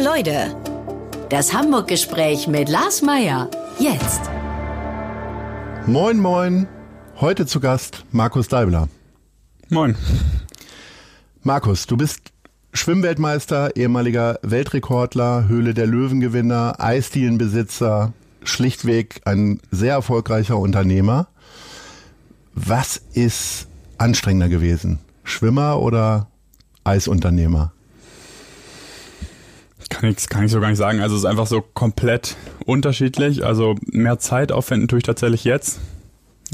Leute. Das Hamburg-Gespräch mit Lars Meier. Jetzt. Moin, moin. Heute zu Gast Markus Deibler. Moin. Markus, du bist Schwimmweltmeister, ehemaliger Weltrekordler, Höhle der Löwengewinner, Eisdielenbesitzer, schlichtweg ein sehr erfolgreicher Unternehmer. Was ist anstrengender gewesen? Schwimmer oder Eisunternehmer? Kann ich, kann ich so gar nicht sagen. Also es ist einfach so komplett unterschiedlich. Also mehr Zeit aufwenden tue ich tatsächlich jetzt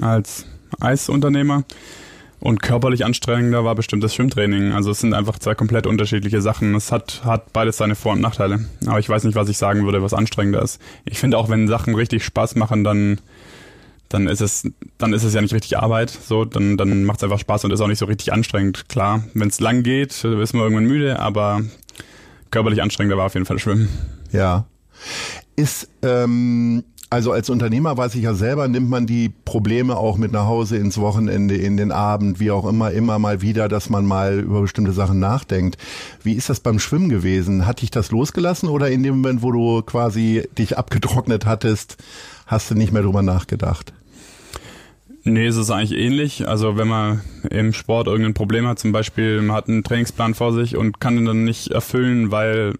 als Eisunternehmer. Und körperlich anstrengender war bestimmt das Schwimmtraining. Also es sind einfach zwei komplett unterschiedliche Sachen. Es hat, hat beides seine Vor- und Nachteile. Aber ich weiß nicht, was ich sagen würde, was anstrengender ist. Ich finde auch, wenn Sachen richtig Spaß machen, dann, dann ist es, dann ist es ja nicht richtig Arbeit. So, dann, dann macht es einfach Spaß und ist auch nicht so richtig anstrengend. Klar, wenn es lang geht, ist man irgendwann müde, aber körperlich anstrengender war auf jeden Fall Schwimmen. Ja. Ist, ähm, also als Unternehmer weiß ich ja selber, nimmt man die Probleme auch mit nach Hause ins Wochenende, in den Abend, wie auch immer, immer mal wieder, dass man mal über bestimmte Sachen nachdenkt. Wie ist das beim Schwimmen gewesen? Hat dich das losgelassen oder in dem Moment, wo du quasi dich abgetrocknet hattest, hast du nicht mehr drüber nachgedacht? Nee, es ist eigentlich ähnlich. Also wenn man im Sport irgendein Problem hat, zum Beispiel man hat einen Trainingsplan vor sich und kann ihn dann nicht erfüllen, weil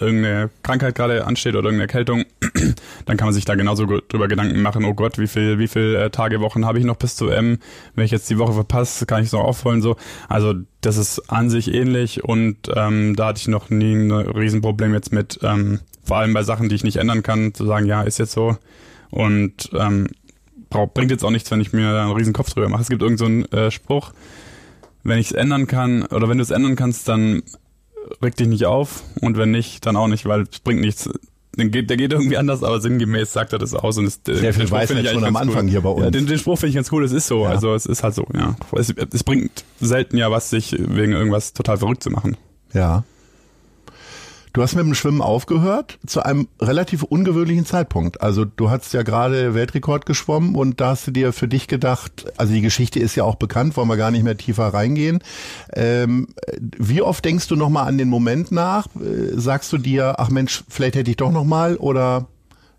irgendeine Krankheit gerade ansteht oder irgendeine Erkältung, dann kann man sich da genauso drüber Gedanken machen, oh Gott, wie viel, wie viel äh, Tage, Wochen habe ich noch bis zu M? Wenn ich jetzt die Woche verpasse, kann ich es noch aufholen, so. Also, das ist an sich ähnlich und ähm, da hatte ich noch nie ein Riesenproblem jetzt mit, ähm, vor allem bei Sachen, die ich nicht ändern kann, zu sagen, ja, ist jetzt so. Und ähm, bringt jetzt auch nichts, wenn ich mir da einen riesen Kopf drüber mache. Es gibt irgendeinen so äh, Spruch, wenn ich es ändern kann, oder wenn du es ändern kannst, dann reg dich nicht auf und wenn nicht, dann auch nicht, weil es bringt nichts. Der geht, der geht irgendwie anders, aber sinngemäß sagt er das aus. Und das, Sehr viel Weisheit schon am Anfang cool. hier bei uns. Ja, den, den Spruch finde ich ganz cool, es ist so. Ja. Also es ist halt so, ja. Es, es bringt selten ja was, sich wegen irgendwas total verrückt zu machen. Ja. Du hast mit dem Schwimmen aufgehört zu einem relativ ungewöhnlichen Zeitpunkt. Also du hast ja gerade Weltrekord geschwommen und da hast du dir für dich gedacht, also die Geschichte ist ja auch bekannt, wollen wir gar nicht mehr tiefer reingehen. Ähm, wie oft denkst du nochmal an den Moment nach? Äh, sagst du dir, ach Mensch, vielleicht hätte ich doch nochmal oder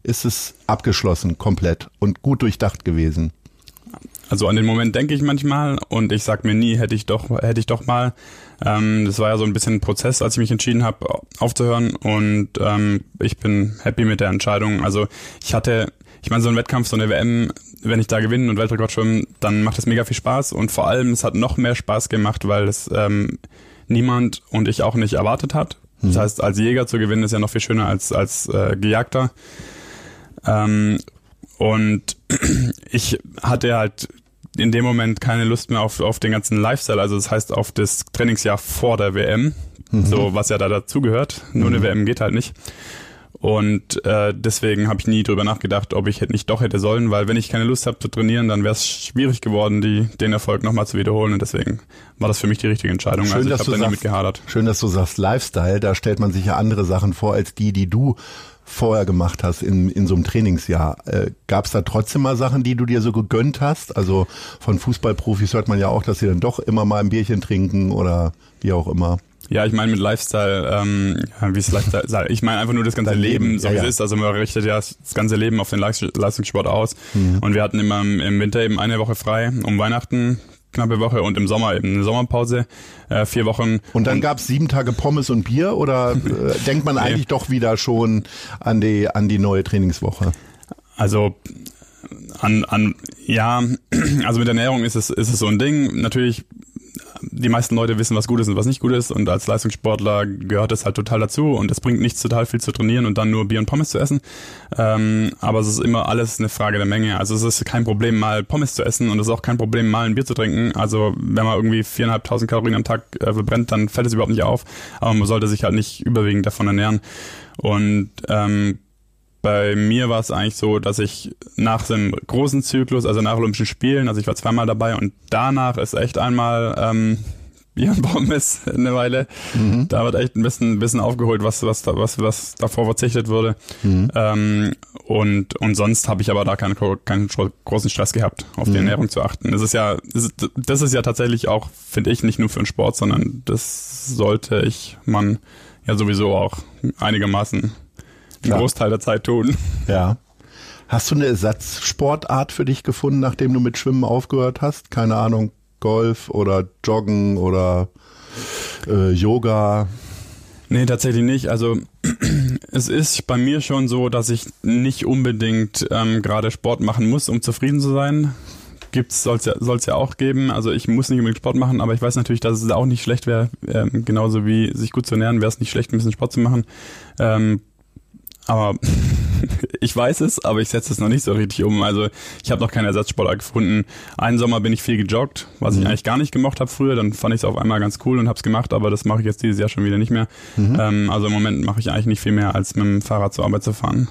ist es abgeschlossen komplett und gut durchdacht gewesen? Also an den Moment denke ich manchmal und ich sag mir nie, hätte ich doch, hätte ich doch mal. Ähm, das war ja so ein bisschen ein Prozess, als ich mich entschieden habe, aufzuhören und ähm, ich bin happy mit der Entscheidung. Also ich hatte, ich meine, so ein Wettkampf, so eine WM, wenn ich da gewinne und Weltrekord schwimme, dann macht es mega viel Spaß und vor allem, es hat noch mehr Spaß gemacht, weil es ähm, niemand und ich auch nicht erwartet hat. Das mhm. heißt, als Jäger zu gewinnen ist ja noch viel schöner als als äh, Gejagter. Ähm, und ich hatte halt in dem Moment keine Lust mehr auf, auf den ganzen Lifestyle, also das heißt auf das Trainingsjahr vor der WM, mhm. so was ja da dazugehört. Nur mhm. eine WM geht halt nicht. Und äh, deswegen habe ich nie drüber nachgedacht, ob ich nicht doch hätte sollen, weil wenn ich keine Lust habe zu trainieren, dann wäre es schwierig geworden, die, den Erfolg nochmal zu wiederholen. Und deswegen war das für mich die richtige Entscheidung. Schön, also ich habe da nie mit gehadert. Schön, dass du sagst Lifestyle, da stellt man sich ja andere Sachen vor als die, die du vorher gemacht hast in, in so einem Trainingsjahr. Äh, Gab es da trotzdem mal Sachen, die du dir so gegönnt hast? Also von Fußballprofis hört man ja auch, dass sie dann doch immer mal ein Bierchen trinken oder wie auch immer. Ja, ich meine mit Lifestyle, ähm, wie ist Lifestyle? Ich meine einfach nur das ganze Leben, Leben so ja, wie ja. es ist. Also man richtet ja das ganze Leben auf den Leistungssport aus. Mhm. Und wir hatten immer im Winter eben eine Woche frei um Weihnachten knappe Woche und im Sommer eben eine Sommerpause, äh, vier Wochen. Und dann und gab's sieben Tage Pommes und Bier oder äh, denkt man nee. eigentlich doch wieder schon an die, an die neue Trainingswoche? Also an, an ja, also mit Ernährung ist es, ist es so ein Ding. Natürlich die meisten Leute wissen, was gut ist und was nicht gut ist. Und als Leistungssportler gehört das halt total dazu. Und es bringt nichts total viel zu trainieren und dann nur Bier und Pommes zu essen. Ähm, aber es ist immer alles eine Frage der Menge. Also es ist kein Problem, mal Pommes zu essen und es ist auch kein Problem, mal ein Bier zu trinken. Also wenn man irgendwie viereinhalbtausend Kalorien am Tag äh, verbrennt, dann fällt es überhaupt nicht auf. Aber man sollte sich halt nicht überwiegend davon ernähren. Und ähm, bei mir war es eigentlich so, dass ich nach dem großen Zyklus, also nach Olympischen Spielen, also ich war zweimal dabei und danach ist echt einmal ähm, Björn Bommes eine Weile. Mhm. Da wird echt ein bisschen, ein bisschen aufgeholt, was, was, was, was davor verzichtet wurde. Mhm. Ähm, und, und sonst habe ich aber da keinen, keinen großen Stress gehabt, auf die mhm. Ernährung zu achten. Das ist ja, das ist, das ist ja tatsächlich auch, finde ich, nicht nur für den Sport, sondern das sollte ich man ja sowieso auch einigermaßen Klar. Großteil der Zeit tun. Ja. Hast du eine Ersatzsportart für dich gefunden, nachdem du mit Schwimmen aufgehört hast? Keine Ahnung, Golf oder Joggen oder äh, Yoga? Nee, tatsächlich nicht. Also es ist bei mir schon so, dass ich nicht unbedingt ähm, gerade Sport machen muss, um zufrieden zu sein. Gibt's, soll's ja, soll's ja auch geben. Also ich muss nicht unbedingt Sport machen, aber ich weiß natürlich, dass es auch nicht schlecht wäre, ähm, genauso wie sich gut zu ernähren, wäre es nicht schlecht, ein bisschen Sport zu machen. Ähm, aber ich weiß es, aber ich setze es noch nicht so richtig um. Also ich habe noch keine Ersatzsportler gefunden. Einen Sommer bin ich viel gejoggt, was ich eigentlich gar nicht gemocht habe früher. Dann fand ich es auf einmal ganz cool und habe es gemacht, aber das mache ich jetzt dieses Jahr schon wieder nicht mehr. Ähm, also im Moment mache ich eigentlich nicht viel mehr, als mit dem Fahrrad zur Arbeit zu fahren.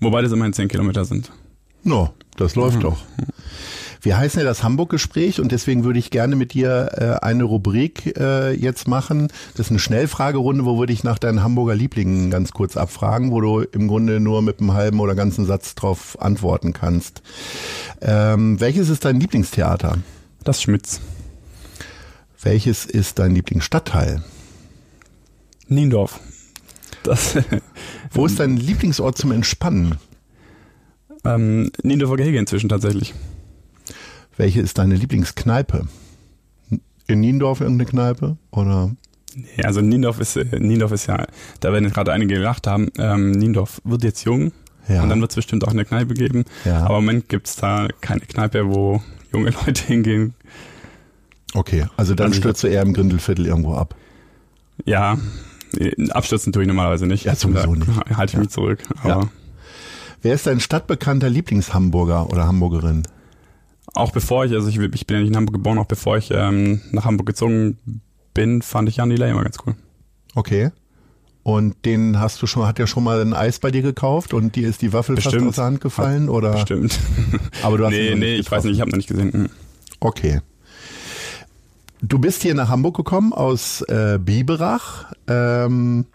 Wobei das immerhin 10 Kilometer sind. No, das läuft doch. Wir heißen ja das Hamburg-Gespräch und deswegen würde ich gerne mit dir äh, eine Rubrik äh, jetzt machen. Das ist eine Schnellfragerunde, wo würde ich nach deinen Hamburger Lieblingen ganz kurz abfragen, wo du im Grunde nur mit einem halben oder ganzen Satz drauf antworten kannst. Ähm, welches ist dein Lieblingstheater? Das Schmitz. Welches ist dein Lieblingsstadtteil? Niendorf. Das, Wo ist dein Lieblingsort zum Entspannen? ähm, Niendorfer Gehege inzwischen tatsächlich. Welche ist deine Lieblingskneipe? In Niendorf irgendeine Kneipe? Oder? Ja, also Niendorf ist, äh, Niendorf ist ja, da werden gerade einige gelacht haben, ähm, Niendorf wird jetzt jung Ja. und dann wird es bestimmt auch eine Kneipe geben. Ja. Aber im Moment gibt's da keine Kneipe, wo junge Leute hingehen. Okay, also dann Also stürzt du eher im Grindelviertel irgendwo ab. Ja, äh, abstürzen tue ich normalerweise nicht. Ja, sowieso nicht. Halte ich Ja. mich zurück. Aber Ja. Wer ist dein stadtbekannter Lieblingshamburger oder Hamburgerin? Auch bevor ich, also ich, ich bin ja nicht in Hamburg geboren, auch bevor ich ähm, nach Hamburg gezogen bin, fand ich Jan Delay immer ganz cool. Okay. Und den hast du schon, hat ja schon mal ein Eis bei dir gekauft und dir ist die Waffel fast Bestimmt. aus der Hand gefallen oder? Bestimmt. Aber du hast nee, nee, ich weiß nicht, ich habe noch nicht gesehen. Hm. Okay. Du bist hier nach Hamburg gekommen aus äh, Biberach. Ähm,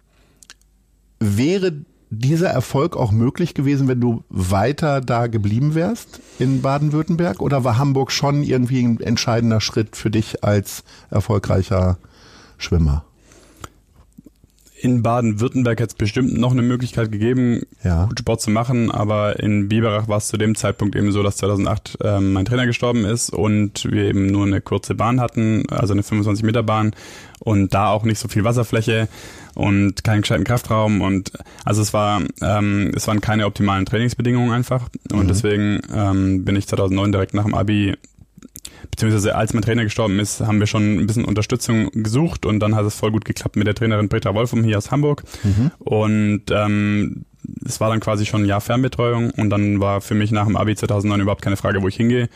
wäre dieser Erfolg auch möglich gewesen, wenn du weiter da geblieben wärst in Baden-Württemberg? Oder war Hamburg schon irgendwie ein entscheidender Schritt für dich als erfolgreicher Schwimmer? In Baden-Württemberg hätte es bestimmt noch eine Möglichkeit gegeben, Ja. gut Sport zu machen, aber in Biberach war es zu dem Zeitpunkt eben so, dass 2008 ähm, mein Trainer gestorben ist und wir eben nur eine kurze Bahn hatten, also eine 25 Meter Bahn und da auch nicht so viel Wasserfläche und keinen gescheiten Kraftraum und also es war ähm, es waren keine optimalen Trainingsbedingungen einfach und deswegen ähm, bin ich 2009 direkt nach dem Abi beziehungsweise als mein Trainer gestorben ist, haben wir schon ein bisschen Unterstützung gesucht und dann hat es voll gut geklappt mit der Trainerin Petra Wolfum hier aus Hamburg. Und ähm, es war dann quasi schon ein Jahr Fernbetreuung und dann war für mich nach dem Abi 2009 überhaupt keine Frage, wo ich hingehe.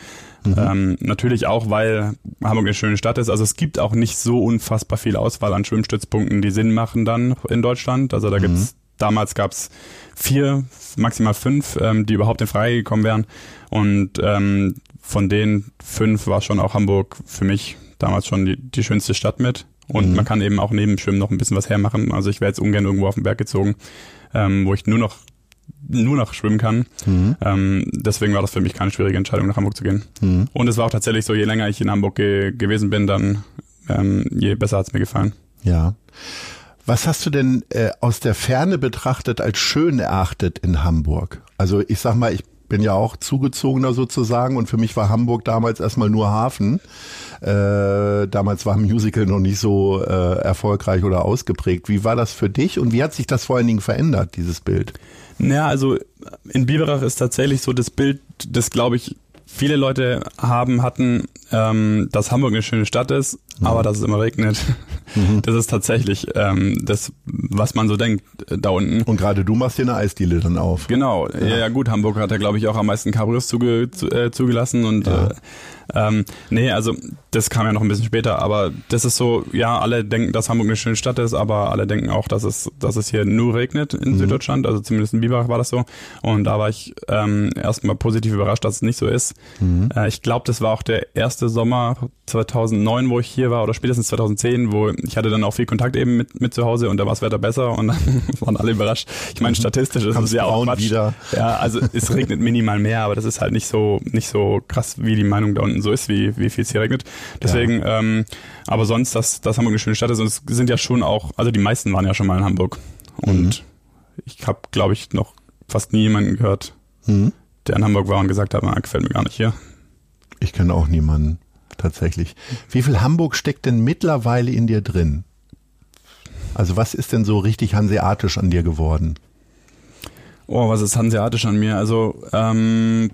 Ähm, natürlich auch, weil Hamburg eine schöne Stadt ist. Also es gibt auch nicht so unfassbar viel Auswahl an Schwimmstützpunkten, die Sinn machen dann in Deutschland. Also da gibt's damals gab's vier, maximal fünf, ähm, die überhaupt in Frage gekommen wären. Und ähm, von den fünf war schon auch Hamburg für mich damals schon die, die schönste Stadt mit. Und man kann eben auch neben Schwimmen noch ein bisschen was hermachen. Also ich wäre jetzt ungern irgendwo auf den Berg gezogen, ähm, wo ich nur noch nur noch schwimmen kann. Ähm, deswegen war das für mich keine schwierige Entscheidung, nach Hamburg zu gehen. Und es war auch tatsächlich so, je länger ich in Hamburg ge gewesen bin, dann ähm, je besser hat's mir gefallen. Ja. Was hast du denn äh, aus der Ferne betrachtet als schön erachtet in Hamburg? Also ich sag mal, ich bin ja auch zugezogener sozusagen und für mich war Hamburg damals erstmal nur Hafen. Äh, damals war Musical noch nicht so äh, erfolgreich oder ausgeprägt. Wie war das für dich und wie hat sich das vor allen Dingen verändert, dieses Bild? Ja, also in Biberach ist tatsächlich so das Bild, das glaube ich viele Leute haben, hatten, ähm, dass Hamburg eine schöne Stadt ist, aber dass es immer regnet. Das ist tatsächlich ähm, das, was man so denkt äh, da unten. Und gerade du machst dir eine Eisdiele dann auf. Genau, ja, ja gut, Hamburg hat ja glaube ich auch am meisten Cabrios zuge, zu, äh, zugelassen und Ja. äh, ähm, nee, also das kam ja noch ein bisschen später, aber das ist so, ja, alle denken, dass Hamburg eine schöne Stadt ist, aber alle denken auch, dass es, dass es hier nur regnet in Süddeutschland, also zumindest in Biberach war das so und da war ich ähm, erstmal positiv überrascht, dass es nicht so ist. Äh, ich glaube, das war auch der erste Sommer 2009, wo ich hier war oder spätestens 2010, wo ich hatte dann auch viel Kontakt eben mit, mit zu Hause und da war das Wetter besser und dann waren alle überrascht. Ich meine, statistisch ist es ja auch Quatsch. wieder. Ja, also es regnet minimal mehr, aber das ist halt nicht so nicht so krass, wie die Meinung da unten so ist, wie, wie viel es hier regnet. Deswegen, ähm, aber sonst, dass, dass Hamburg eine schöne Stadt ist und es sind ja schon auch, also die meisten waren ja schon mal in Hamburg. Und Mhm. ich habe, glaube ich, noch fast nie jemanden gehört, Mhm. der in Hamburg war und gesagt hat, ah, gefällt mir gar nicht hier. Ich kenne auch niemanden tatsächlich. Wie viel Hamburg steckt denn mittlerweile in dir drin? Also was ist denn so richtig hanseatisch an dir geworden? Oh, was ist hanseatisch an mir? Also, ähm,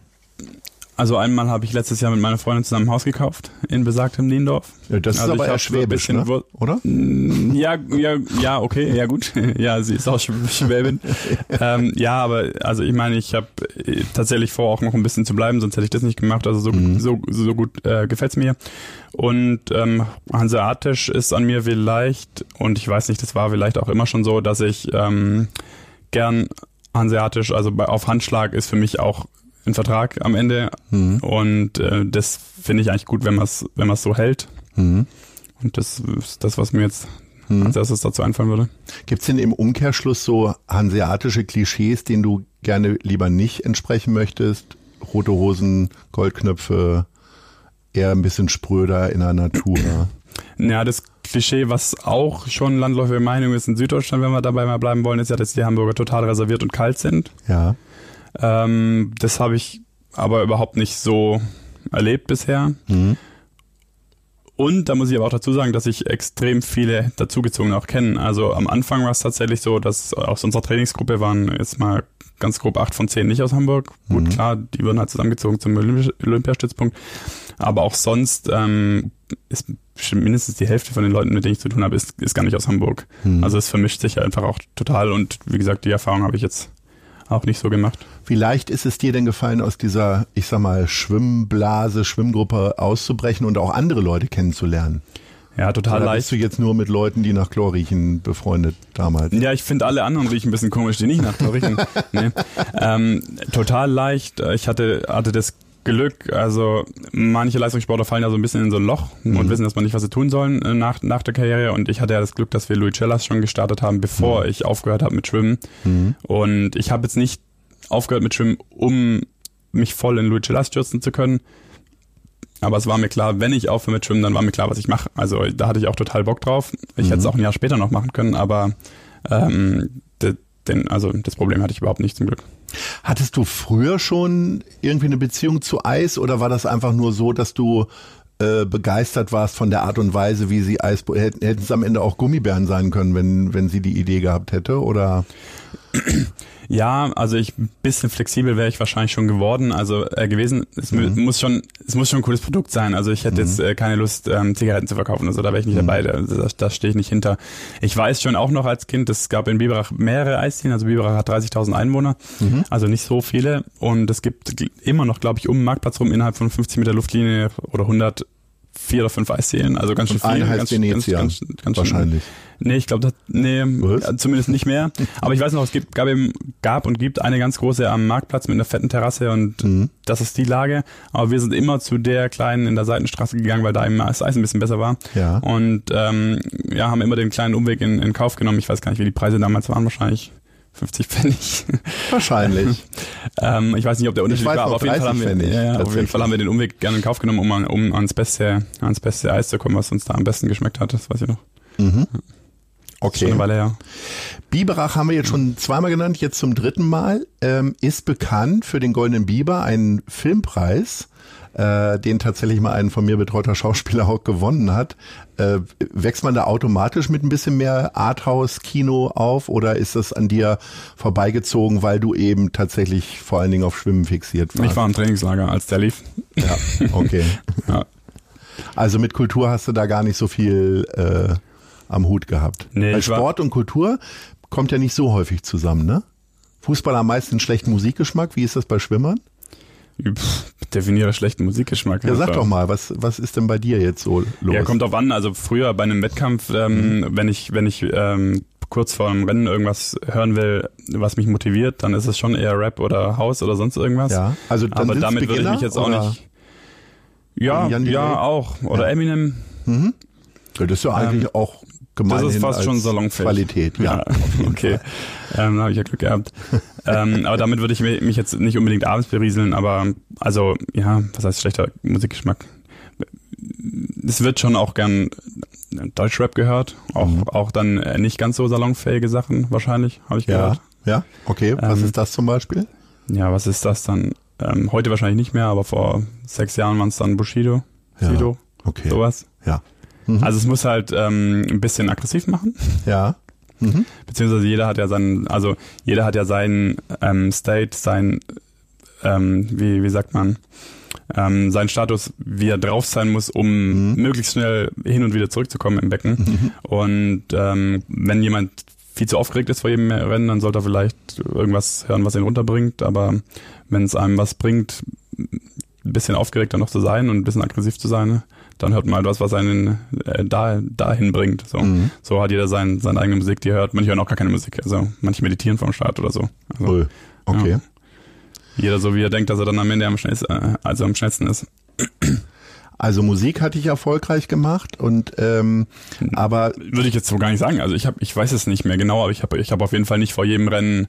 also einmal habe ich letztes Jahr mit meiner Freundin zusammen ein Haus gekauft in besagtem Niendorf. Ja, das Also ist aber ich eher schwäbisch, bisschen ne? Oder? Mm, Ja, ja, ja, okay, ja gut. Ja, sie ist auch Sch- Schwäbin. ähm, ja, aber also ich meine, ich habe tatsächlich vor, auch noch ein bisschen zu bleiben, sonst hätte ich das nicht gemacht. Also so, Mhm. so, so gut äh, gefällt's mir. Und ähm, hanseatisch ist an mir vielleicht, und ich weiß nicht, das war vielleicht auch immer schon so, dass ich ähm, gern hanseatisch, also bei, auf Handschlag ist für mich auch ein Vertrag am Ende. Mhm. Und äh, das finde ich eigentlich gut, wenn man es wenn man's so hält. Mhm. Und das ist das, was mir jetzt Mhm. als erstes dazu einfallen würde. Gibt es denn im Umkehrschluss so hanseatische Klischees, denen du gerne lieber nicht entsprechen möchtest? Rote Hosen, Goldknöpfe, eher ein bisschen spröder in der Natur. Ja, das Klischee, was auch schon landläufige Meinung ist in Süddeutschland, wenn wir dabei mal bleiben wollen, ist ja, dass die Hamburger total reserviert und kalt sind. Ja. Ähm, das habe ich aber überhaupt nicht so erlebt bisher. Mhm. Und da muss ich aber auch dazu sagen, dass ich extrem viele dazugezogene auch kenne. Also am Anfang war es tatsächlich so, dass aus unserer Trainingsgruppe waren jetzt mal ganz grob acht von zehn nicht aus Hamburg. Gut, Mhm. klar, die wurden halt zusammengezogen zum Olympi- Olympiastützpunkt. Aber auch sonst ähm, ist mindestens die Hälfte von den Leuten, mit denen ich zu tun habe, ist, ist gar nicht aus Hamburg. Mhm. Also es vermischt sich einfach auch total und wie gesagt, die Erfahrung habe ich jetzt auch nicht so gemacht. Wie leicht ist es dir denn gefallen, aus dieser, ich sag mal, Schwimmblase, Schwimmgruppe auszubrechen und auch andere Leute kennenzulernen? Ja, total Oder leicht. bist du jetzt nur mit Leuten, die nach Chlor riechen, befreundet damals? Ja, ich finde alle anderen riechen ein bisschen komisch, die nicht nach Chlor riechen. nee. ähm, total leicht. Ich hatte, hatte das Glück, also manche Leistungssportler fallen ja so ein bisschen in so ein Loch und wissen erstmal nicht, was sie tun sollen äh, nach, nach der Karriere. Und ich hatte ja das Glück, dass wir Luicellas schon gestartet haben, bevor ich aufgehört habe mit Schwimmen. Und ich habe jetzt nicht aufgehört mit Schwimmen, um mich voll in Luicellas stürzen zu können. Aber es war mir klar, wenn ich aufhöre mit Schwimmen, dann war mir klar, was ich mache. Also da hatte ich auch total Bock drauf. Ich hätte es auch ein Jahr später noch machen können, aber ähm, den, also das Problem hatte ich überhaupt nicht zum Glück. Hattest du früher schon irgendwie eine Beziehung zu Eis oder war das einfach nur so, dass du äh, begeistert warst von der Art und Weise, wie sie Eis hätten, hätten es am Ende auch Gummibären sein können, wenn wenn sie die Idee gehabt hätte oder Ja, also ich ein bisschen flexibel wäre ich wahrscheinlich schon geworden, also äh, gewesen. Es mü- muss schon, es muss schon ein cooles Produkt sein. Also ich hätte jetzt äh, keine Lust, ähm, Zigaretten zu verkaufen. Also da wäre ich nicht dabei. Da, da, da stehe ich nicht hinter. Ich weiß schon auch noch als Kind, es gab in Biberach mehrere Eisdielen. Also Biberach hat 30.000 Einwohner, also nicht so viele. Und es gibt immer noch, glaube ich, um den Marktplatz rum innerhalb von 50 Meter Luftlinie oder 100 vier oder fünf Eisdielen, also ganz schön Und eine viel. heißt ganz, Venezia, ganz, ganz, ganz wahrscheinlich. Schön, nee, ich glaube, nee, Was? äh, zumindest nicht mehr. Aber ich weiß noch, es gibt, gab, eben, gab und gibt eine ganz große am Marktplatz mit einer fetten Terrasse und Mhm. das ist die Lage. Aber wir sind immer zu der kleinen in der Seitenstraße gegangen, weil da eben das Eis ein bisschen besser war. Ja. Und ähm, ja, haben immer den kleinen Umweg in, in Kauf genommen. Ich weiß gar nicht, wie die Preise damals waren, wahrscheinlich 50 Pfennig. wahrscheinlich. Ähm, ich weiß nicht, ob der Unterschied war, aber auf jeden, Fall 30 haben wir, Pfennig, ja, auf jeden. Fall haben wir den Umweg gerne in Kauf genommen, um, um ans beste, ans beste Eis zu kommen, was uns da am besten geschmeckt hat. Das weiß ich noch. Schon Okay. eine Weile her. Biberach haben wir jetzt schon zweimal genannt, jetzt zum dritten Mal. Ähm, ist bekannt für den Goldenen Biber, einen Filmpreis, äh, den tatsächlich mal ein von mir betreuter Schauspieler auch gewonnen hat. Äh, wächst man da automatisch mit ein bisschen mehr Arthouse-Kino auf oder ist das an dir vorbeigezogen, weil du eben tatsächlich vor allen Dingen auf Schwimmen fixiert warst? Ich war im Trainingslager, als der lief. Ja, okay. Ja. Also mit Kultur hast du da gar nicht so viel äh, am Hut gehabt. Nee, Weil Sport und Kultur kommt ja nicht so häufig zusammen, ne? Fußball am meisten schlechten Musikgeschmack. Wie ist das bei Schwimmern? Definiere schlechten Musikgeschmack. Ja, sag doch mal, was, was ist denn bei dir jetzt so los? Ja, kommt drauf an. Also früher bei einem Wettkampf, ähm, wenn ich, wenn ich ähm, kurz vor dem Rennen irgendwas hören will, was mich motiviert, dann ist es schon eher Rap oder House oder sonst irgendwas. Ja, also dann Aber damit würde ich mich jetzt auch nicht. Ja, ja, auch. Oder Eminem. Ja, das ist ja eigentlich auch gemeinhin Ähm, Das ist fast schon salonfähig. Qualität. Ja, okay. Ähm, da habe ich ja Glück gehabt. ähm, aber damit würde ich mi- mich jetzt nicht unbedingt abends berieseln, aber also, ja, was heißt schlechter Musikgeschmack? es wird schon auch gern Deutschrap gehört, auch, mhm. auch dann äh, nicht ganz so salonfähige Sachen wahrscheinlich, habe ich gehört. Ja, ja, okay. Was ähm, ist das zum Beispiel? Ja, was ist das dann? Ähm, heute wahrscheinlich nicht mehr, aber vor sechs Jahren waren es dann Bushido, ja, Sido, okay. sowas. Ja. Mhm. Also es muss halt ähm, ein bisschen aggressiv machen. Ja. Mhm. Beziehungsweise jeder hat ja seinen, also jeder hat ja seinen ähm, State, sein, ähm, wie, wie sagt man, ähm, seinen Status, wie er drauf sein muss, um mhm. möglichst schnell hin und wieder zurückzukommen im Becken. Mhm. Und ähm, wenn jemand viel zu aufgeregt ist vor jedem Rennen, dann sollte er vielleicht irgendwas hören, was ihn runterbringt. Aber wenn es einem was bringt, ein bisschen aufgeregter noch zu sein und ein bisschen aggressiv zu sein, dann hört man halt was, was einen äh, da, dahin bringt. So, mhm. so hat jeder sein, seine eigene Musik, die hört. Manche hören auch gar keine Musik. Also manche meditieren vom Start oder so. Also, cool. Okay. Ja. Jeder so, wie er denkt, dass er dann am Ende am schnellsten, äh, also am schnellsten ist. Also Musik hatte ich erfolgreich gemacht und ähm, aber würde ich jetzt so gar nicht sagen. Also ich habe, ich weiß es nicht mehr genau, aber ich habe, ich habe auf jeden Fall nicht vor jedem Rennen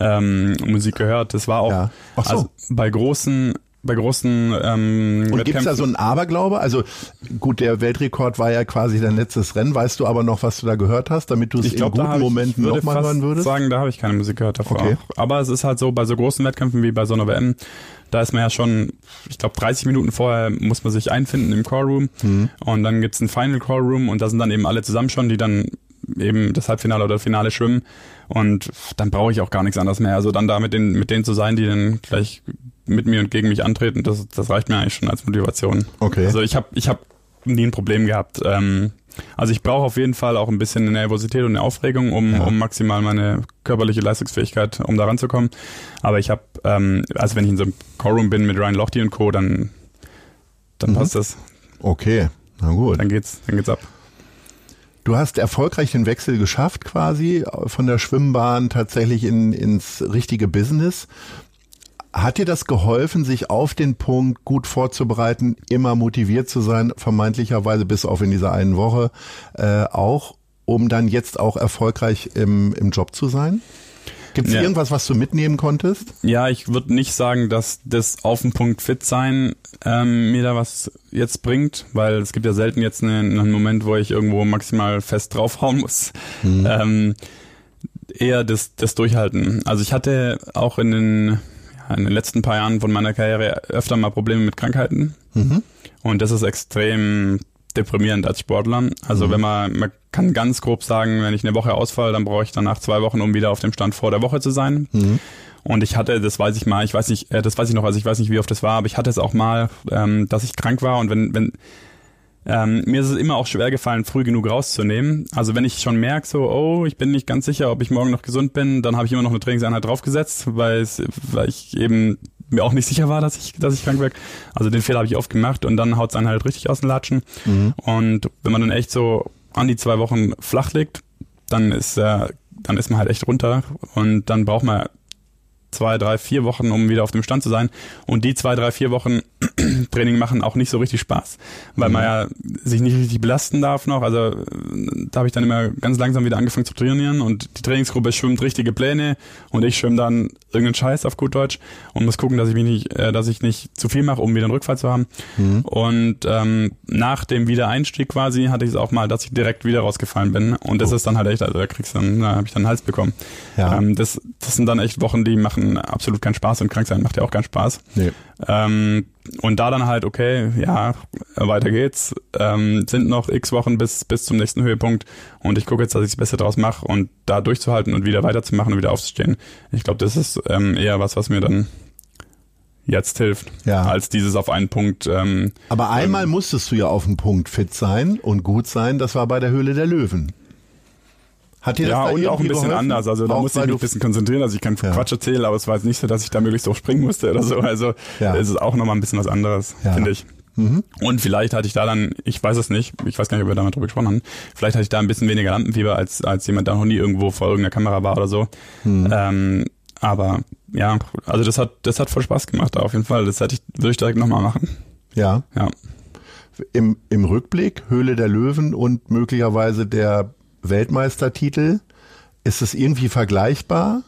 ähm, Musik gehört. Das war auch ja. so. also bei großen bei großen ähm, Und gibt es da so einen Aberglaube? Also gut, der Weltrekord war ja quasi dein letztes Rennen. Weißt du aber noch, was du da gehört hast, damit du es in guten Momenten nochmal hören würdest? Ich sagen, da habe ich keine Musik gehört davor. Okay. Aber es ist halt so, bei so großen Wettkämpfen wie bei so einer WM, da ist man ja schon, ich glaube 30 Minuten vorher muss man sich einfinden im Callroom mhm. und dann gibt's ein Final Callroom und da sind dann eben alle zusammen schon, die dann eben das Halbfinale oder Finale schwimmen und dann brauche ich auch gar nichts anderes mehr. Also dann da mit, den, mit denen zu sein, die dann gleich mit mir und gegen mich antreten, das, das reicht mir eigentlich schon als Motivation. Okay. Also ich habe ich hab nie ein Problem gehabt. Ähm, also ich brauche auf jeden Fall auch ein bisschen eine Nervosität und eine Aufregung, um, ja. um maximal meine körperliche Leistungsfähigkeit, um da ranzukommen. Aber ich habe, ähm, also wenn ich in so einem Callroom bin mit Ryan Lochte und Co., dann, dann mhm. passt das. Okay, na gut. Dann geht's, dann geht's ab. Du hast erfolgreich den Wechsel geschafft, quasi von der Schwimmbahn tatsächlich in, ins richtige Business. Hat dir das geholfen, sich auf den Punkt gut vorzubereiten, immer motiviert zu sein, vermeintlicherweise bis auf in dieser einen Woche äh, auch, um dann jetzt auch erfolgreich im, im Job zu sein? Gibt es ja. irgendwas, was du mitnehmen konntest? Ja, ich würde nicht sagen, dass das auf den Punkt fit sein ähm, mir da was jetzt bringt, weil es gibt ja selten jetzt einen, einen Moment, wo ich irgendwo maximal fest draufhauen muss. Mhm. Ähm, eher das, das Durchhalten. Also ich hatte auch in den in den letzten paar Jahren von meiner Karriere öfter mal Probleme mit Krankheiten. Mhm. Und das ist extrem deprimierend als Sportler. Also mhm. wenn man, man kann ganz grob sagen, wenn ich eine Woche ausfalle, dann brauche ich danach zwei Wochen, um wieder auf dem Stand vor der Woche zu sein. Mhm. Und ich hatte, das weiß ich mal, ich weiß nicht, äh, das weiß ich noch, also ich weiß nicht, wie oft das war, aber ich hatte es auch mal, ähm, dass ich krank war und wenn, wenn, ähm, mir ist es immer auch schwer gefallen, früh genug rauszunehmen. Also wenn ich schon merke, so, oh, ich bin nicht ganz sicher, ob ich morgen noch gesund bin, dann habe ich immer noch eine Trainingseinheit draufgesetzt, weil, es, weil ich eben mir auch nicht sicher war, dass ich, dass ich krank werde. Also den Fehler habe ich oft gemacht und dann haut es einen halt richtig aus den Latschen. Mhm. Und wenn man dann echt so an die zwei Wochen flach liegt, dann ist, äh, dann ist man halt echt runter und dann braucht man zwei, drei, vier Wochen, um wieder auf dem Stand zu sein. Und die zwei, drei, vier Wochen Training machen auch nicht so richtig Spaß, weil mhm. man ja sich nicht richtig belasten darf noch. Also da habe ich dann immer ganz langsam wieder angefangen zu trainieren und die Trainingsgruppe schwimmt richtige Pläne und ich schwimme dann irgendeinen Scheiß auf gut Deutsch und muss gucken, dass ich mich nicht, äh, dass ich nicht zu viel mache, um wieder einen Rückfall zu haben. Mhm. Und ähm, nach dem Wiedereinstieg quasi hatte ich es auch mal, dass ich direkt wieder rausgefallen bin und das oh. ist dann halt echt, also da kriegst du dann, da habe ich dann einen Hals bekommen. Ja. Ähm, das, das sind dann echt Wochen, die machen absolut keinen Spaß und krank sein macht ja auch keinen Spaß. Nee. Ähm, und da dann halt, okay, ja, weiter geht's. Ähm, sind noch x Wochen bis, bis zum nächsten Höhepunkt und ich gucke jetzt, dass ich das Beste draus mache und da durchzuhalten und wieder weiterzumachen und wieder aufzustehen. Ich glaube, das ist ähm, eher was, was mir dann jetzt hilft, ja. als dieses auf einen Punkt. Ähm, Aber einmal ähm, musstest du ja auf einen Punkt fit sein und gut sein, das war bei der Höhle der Löwen. Hat dir ja, das und auch ein bisschen geholfen? anders. Also da auch musste ich mich ein bisschen konzentrieren. Also ich kann ja. Quatsch erzählen, aber es war jetzt nicht so, dass ich da möglichst auch springen musste oder so. Also ja. es ist auch nochmal ein bisschen was anderes, ja. finde ich. Mhm. Und vielleicht hatte ich da dann, ich weiß es nicht, ich weiß gar nicht, ob wir damit drüber gesprochen haben, vielleicht hatte ich da ein bisschen weniger Lampenfieber, als, als jemand, der noch nie irgendwo vor irgendeiner Kamera war oder so. Mhm. Ähm, aber ja, also das hat, das hat voll Spaß gemacht, auf jeden Fall. Das hätte ich, würde ich direkt nochmal machen. Ja. Ja. Im, Im Rückblick, Höhle der Löwen und möglicherweise der Weltmeistertitel. Ist es irgendwie vergleichbar?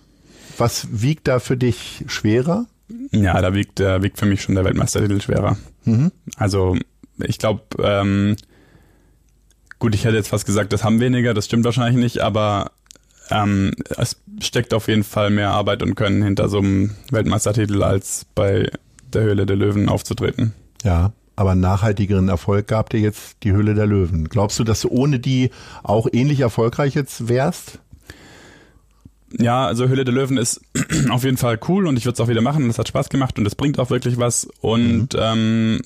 Was wiegt da für dich schwerer? Ja, da wiegt, da wiegt für mich schon der Weltmeistertitel schwerer. Mhm. Also ich glaube, ähm, gut, ich hätte jetzt fast gesagt, das haben weniger, das stimmt wahrscheinlich nicht, aber ähm, es steckt auf jeden Fall mehr Arbeit und Können hinter so einem Weltmeistertitel, als bei der Höhle der Löwen aufzutreten. Ja, aber nachhaltigeren Erfolg gab dir jetzt die Höhle der Löwen. Glaubst du, dass du ohne die auch ähnlich erfolgreich jetzt wärst? Ja, also Höhle der Löwen ist auf jeden Fall cool und ich würde es auch wieder machen. Das hat Spaß gemacht und es bringt auch wirklich was. Und mhm. ähm,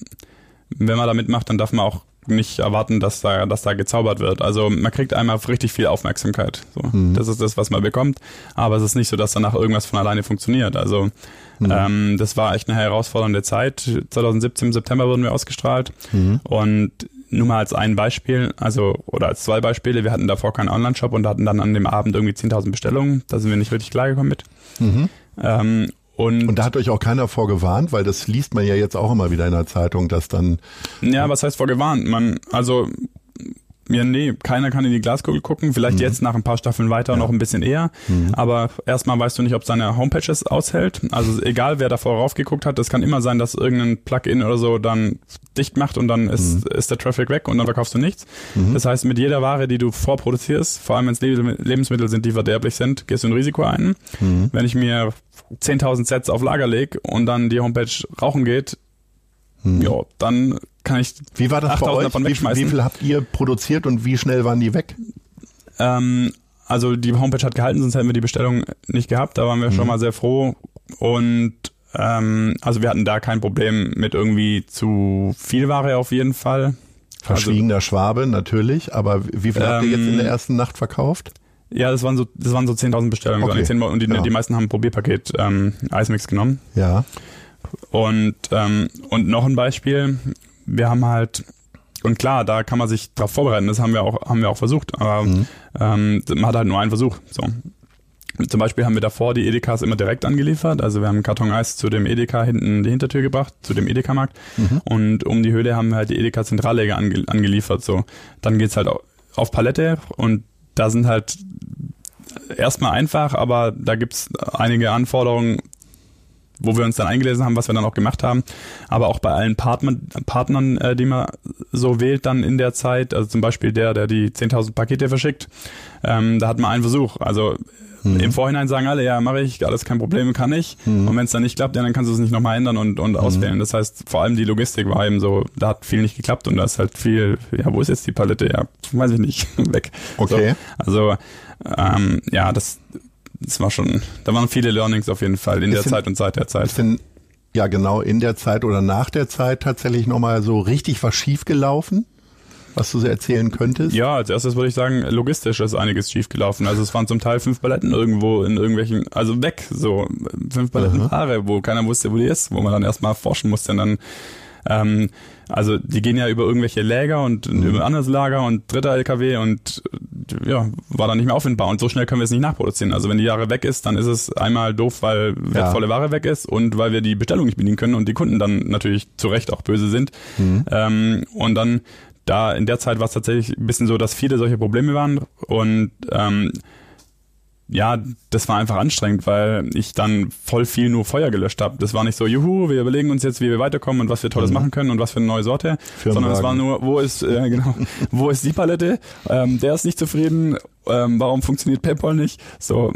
wenn man da mitmacht, dann darf man auch nicht erwarten, dass da, dass da gezaubert wird. Also man kriegt einmal richtig viel Aufmerksamkeit. So. Mhm. Das ist das, was man bekommt. Aber es ist nicht so, dass danach irgendwas von alleine funktioniert. Also mhm. ähm, das war echt eine herausfordernde Zeit. 2017 im September wurden wir ausgestrahlt. Mhm. Und nur mal als ein Beispiel, also oder als zwei Beispiele, wir hatten davor keinen Online-Shop und hatten dann an dem Abend irgendwie 10.000 Bestellungen. Da sind wir nicht richtig klargekommen mit. Mhm. Ähm, und, und da hat euch auch keiner vorgewarnt, weil das liest man ja jetzt auch immer wieder in der Zeitung, dass dann. Ja, was heißt vorgewarnt? Man, also ja, nee, keiner kann in die Glaskugel gucken. Vielleicht mhm. jetzt nach ein paar Staffeln weiter ja. noch ein bisschen eher. Mhm. Aber erstmal weißt du nicht, ob seine Homepages aushält. Also egal, wer davor raufgeguckt hat, es kann immer sein, dass irgendein Plugin oder so dann dicht macht und dann ist, mhm. ist der Traffic weg und dann verkaufst du nichts. Mhm. Das heißt, mit jeder Ware, die du vorproduzierst, vor allem wenn es Lebensmittel sind, die verderblich sind, gehst du ein Risiko ein. Mhm. Wenn ich mir 10.000 Sets auf Lager lege und dann die Homepage rauchen geht, hm. ja, dann kann ich Wie war das bei euch? Davon wie, wie viel habt ihr produziert und wie schnell waren die weg? Ähm, also die Homepage hat gehalten, sonst hätten wir die Bestellung nicht gehabt. Da waren wir hm. schon mal sehr froh. Und ähm, also wir hatten da kein Problem mit irgendwie zu viel Ware auf jeden Fall. Verschwiegener also, Schwabe, natürlich. Aber wie viel ähm, habt ihr jetzt in der ähm, ersten Nacht verkauft? Ja, das waren so, das waren so 10.000 Bestellungen. Okay. 10, und die, ja. die meisten haben ein Probierpaket ähm, Eismix genommen. Ja. Und, ähm, und noch ein Beispiel, wir haben halt, und klar, da kann man sich darauf vorbereiten, das haben wir auch, haben wir auch versucht, aber mhm. ähm, man hat halt nur einen Versuch. So. Zum Beispiel haben wir davor die Edekas immer direkt angeliefert. Also wir haben Karton Eis zu dem Edeka hinten die Hintertür gebracht, zu dem Edeka-Markt. Mhm. Und um die Höhle haben wir halt die Edeka Zentralleger ange angeliefert. So, dann geht's halt auf Palette und da sind halt erstmal einfach, aber da gibt's einige Anforderungen, wo wir uns dann eingelesen haben, was wir dann auch gemacht haben. Aber auch bei allen Partnern, Partnern äh, die man so wählt dann in der Zeit, also zum Beispiel der, der die 10.000 Pakete verschickt, ähm, da hat man einen Versuch. Also mhm. im Vorhinein sagen alle, ja, mache ich, alles kein Problem, kann ich. Mhm. Und wenn es dann nicht klappt, ja, dann kannst du es nicht nochmal ändern und, und mhm. auswählen. Das heißt, vor allem die Logistik war eben so, da hat viel nicht geklappt und da ist halt viel, ja, wo ist jetzt die Palette? Ja, weiß ich nicht, weg. Okay. So, also, ähm, ja, das das war schon, da waren viele Learnings auf jeden Fall in ist der Zeit und seit der Zeit. Ist denn, ja genau, in der Zeit oder nach der Zeit tatsächlich nochmal so richtig was schief gelaufen? was du so erzählen könntest? Ja, als erstes würde ich sagen, logistisch ist einiges schiefgelaufen. Also es waren zum Teil fünf Paletten irgendwo in irgendwelchen, also weg, so fünf Paletten Ware, wo keiner wusste, wo die ist, wo man dann erstmal forschen musste und dann ähm, also die gehen ja über irgendwelche Läger und mhm. über ein anderes Lager und dritter LKW und ja, war dann nicht mehr auffindbar und so schnell können wir es nicht nachproduzieren. Also wenn die Jahre weg ist, dann ist es einmal doof, weil wertvolle ja. Ware weg ist und weil wir die Bestellung nicht bedienen können und die Kunden dann natürlich zu Recht auch böse sind. Mhm. Ähm, und dann da in der Zeit war es tatsächlich ein bisschen so, dass viele solche Probleme waren und ähm, ja, das war einfach anstrengend, weil ich dann voll viel nur Feuer gelöscht habe. Das war nicht so, juhu, wir überlegen uns jetzt, wie wir weiterkommen und was wir Tolles mhm. machen können und was für eine neue Sorte, sondern es war nur, wo ist, äh, genau, wo ist die Palette? Ähm, der ist nicht zufrieden. Ähm, warum funktioniert PayPal nicht? So,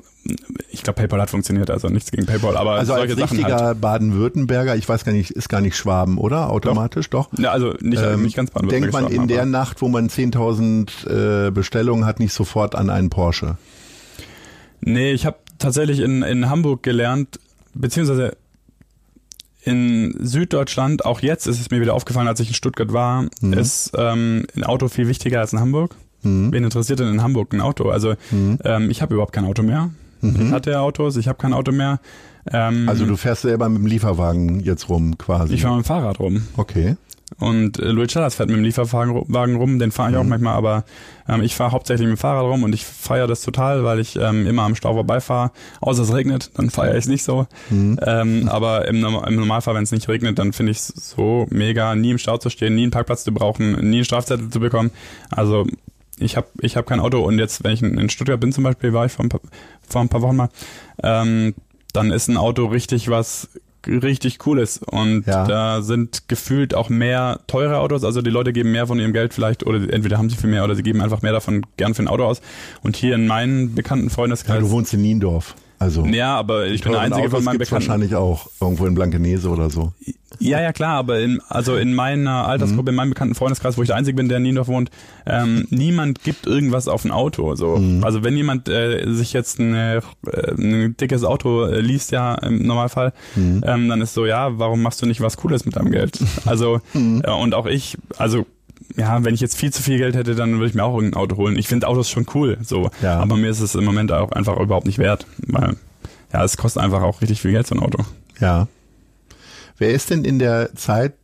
ich glaube, PayPal hat funktioniert, also nichts gegen PayPal, aber also solche als richtiger halt. Baden-Württemberger, ich weiß gar nicht, ist gar nicht Schwaben, oder? Automatisch doch? doch? Ja, also nicht, ähm, nicht ganz Baden-Württemberg. Denkt man in der Nacht, wo man 10.000 äh, Bestellungen hat, nicht sofort an einen Porsche? Nee, ich habe tatsächlich in, in Hamburg gelernt, beziehungsweise in Süddeutschland, auch jetzt ist es mir wieder aufgefallen, als ich in Stuttgart war, mhm. ist ähm, ein Auto viel wichtiger als in Hamburg. Mhm. Wen interessiert denn in Hamburg ein Auto? Also mhm. ähm, ich habe überhaupt kein Auto mehr. Mhm. Ich hatte Autos, ich habe kein Auto mehr. Ähm, also du fährst selber mit dem Lieferwagen jetzt rum quasi? Ich fahre mit dem Fahrrad rum. Okay. Und äh, Louis Chalas fährt mit dem Lieferwagen rum, den fahre ich mhm. auch manchmal, aber ähm, ich fahre hauptsächlich mit dem Fahrrad rum und ich feiere das total, weil ich ähm, immer am Stau vorbeifahre. Außer es regnet, dann feiere ich es nicht so. Mhm. Ähm, aber im, im Normalfall, wenn es nicht regnet, dann finde ich es so mega, nie im Stau zu stehen, nie einen Parkplatz zu brauchen, nie einen Strafzettel zu bekommen. Also ich habe ich hab kein Auto und jetzt, wenn ich in Stuttgart bin zum Beispiel, war ich vor ein paar, vor ein paar Wochen mal, ähm, dann ist ein Auto richtig was richtig cool ist. Und Ja. da sind gefühlt auch mehr teure Autos. Also die Leute geben mehr von ihrem Geld vielleicht oder entweder haben sie viel mehr oder sie geben einfach mehr davon gern für ein Auto aus. Und hier in meinen bekannten Ja, Freundeskreis. du wohnst in Niendorf. Also ja, aber ich bin der einzige von Autos meinen gibt's Bekannten. wahrscheinlich auch irgendwo in Blankenese oder so. Ja, ja, klar, aber in, also in meiner Altersgruppe, in meinem bekannten Freundeskreis, wo ich der Einzige bin, der in Niendorf wohnt, ähm, niemand gibt irgendwas auf ein Auto. So. Also wenn jemand äh, sich jetzt ein, äh, ein dickes Auto äh, liest, ja, im Normalfall, ähm, dann ist so, ja, warum machst du nicht was Cooles mit deinem Geld? Also, äh, und auch ich, also ja, wenn ich jetzt viel zu viel Geld hätte, dann würde ich mir auch irgendein Auto holen. Ich finde Autos schon cool, so. Ja. Aber mir ist es im Moment auch einfach überhaupt nicht wert, weil ja, es kostet einfach auch richtig viel Geld, so ein Auto. Ja. Wer ist denn in der Zeit,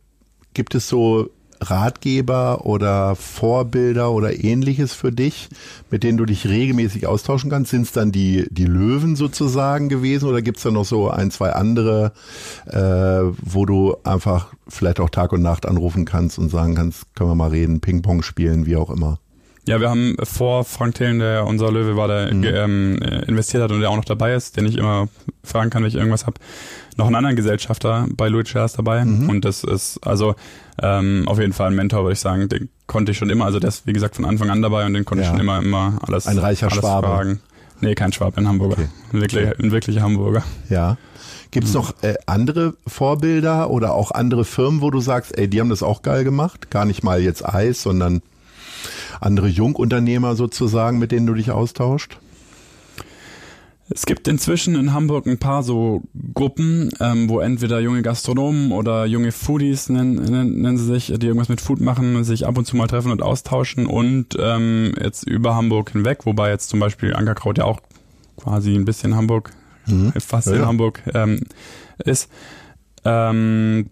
gibt es so Ratgeber oder Vorbilder oder ähnliches für dich, mit denen du dich regelmäßig austauschen kannst? Sind es dann die, die Löwen sozusagen gewesen oder gibt es da noch so ein, zwei andere, äh, wo du einfach vielleicht auch Tag und Nacht anrufen kannst und sagen kannst, können wir mal reden, Ping-Pong spielen, wie auch immer? Ja, wir haben vor Frank Thelen, der unser Löwe war, der ge- ähm, äh, investiert hat und der auch noch dabei ist, den ich immer fragen kann, wenn ich irgendwas habe, noch einen anderen Gesellschafter bei Louis Shares dabei. Und das ist also ähm, auf jeden Fall ein Mentor, würde ich sagen. Den konnte ich schon immer, also der ist wie gesagt von Anfang an dabei und den konnte Ja. ich schon immer, immer alles, Ein reicher alles Schwabe. fragen. Nee, kein Schwabe, ein Hamburger. Okay. Ein, wirklich, ein wirklicher Hamburger. Ja. Gibt es noch äh, andere Vorbilder oder auch andere Firmen, wo du sagst, ey, die haben das auch geil gemacht? Gar nicht mal jetzt Eis, sondern andere Jungunternehmer sozusagen, mit denen du dich austauscht? Es gibt inzwischen in Hamburg ein paar so Gruppen, ähm, wo entweder junge Gastronomen oder junge Foodies nennen, nennen, nennen sie sich, die irgendwas mit Food machen, sich ab und zu mal treffen und austauschen und ähm, jetzt über Hamburg hinweg, wobei jetzt zum Beispiel Ankerkraut ja auch quasi ein bisschen Hamburg, fast Ja, in ja. Hamburg ähm, ist. Ähm,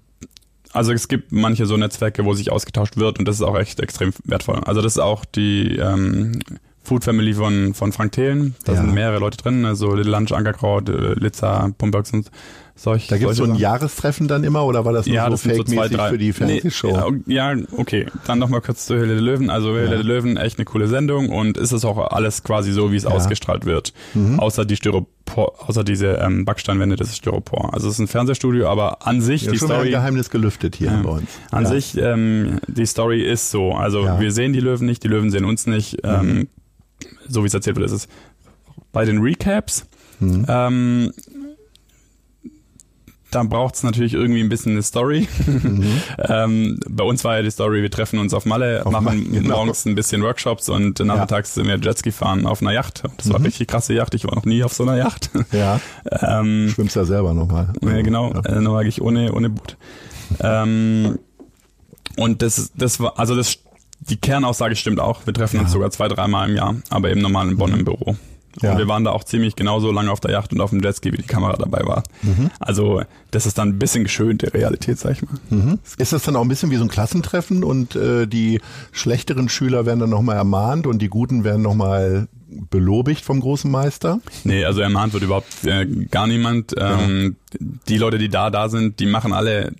also es gibt manche so Netzwerke, wo sich ausgetauscht wird und das ist auch echt extrem wertvoll. Also das ist auch die ähm, Food Family von, von Frank Thelen. Da Ja. sind mehrere Leute drin, also Little Lunch, Ankerkraut, äh, Litza, Pumperks und solch, Da gibt es solche so ein Sachen. Jahrestreffen dann immer oder war das nur Ja, so das sind so zwei, drei. für die Fernsehshow? Nee, ja, okay. Dann nochmal kurz zu Höhle der Löwen. Also Höhle Ja. der Löwen, echt eine coole Sendung und ist es auch alles quasi so, wie es Ja. Mhm. ausgestrahlt wird. Außer die Styropor, außer diese ähm, Backsteinwände, das ist Styropor. Also es ist ein Fernsehstudio, aber an sich ja, die schon mal ein Story. Geheimnis gelüftet hier bei uns. An sich, ähm, die Story ist so. Also wir sehen die Löwen nicht, die Löwen sehen uns nicht. Ähm, so wie es erzählt wird, ist es bei den Recaps. Mhm. Ähm, da braucht es natürlich irgendwie ein bisschen eine Story. ähm, bei uns war ja die Story, wir treffen uns auf Malle, Auf machen Malle, genau. morgens ein bisschen Workshops und nachmittags sind wir Jetski fahren auf einer Yacht. Das war eine richtig krasse Yacht, ich war noch nie auf so einer Yacht. Ja, ähm, schwimmst ja selber nochmal. ja, genau, Ja. äh, nur eigentlich ohne, ohne Boot. Ähm, und das, das war, also das, die Kernaussage stimmt auch. Wir treffen uns Ja. sogar zwei, dreimal im Jahr, aber eben normal in Bonn im Büro. Ja. Und wir waren da auch ziemlich genauso lange auf der Yacht und auf dem Jetski, wie die Kamera dabei war. Mhm. Also, das ist dann ein bisschen geschönte Realität, sag ich mal. Mhm. Ist das dann auch ein bisschen wie so ein Klassentreffen und äh, die schlechteren Schüler werden dann nochmal ermahnt und die guten werden nochmal belobigt vom großen Meister? Nee, also ermahnt wird überhaupt äh, gar niemand. Ähm, Die Leute, die da da sind, die machen alle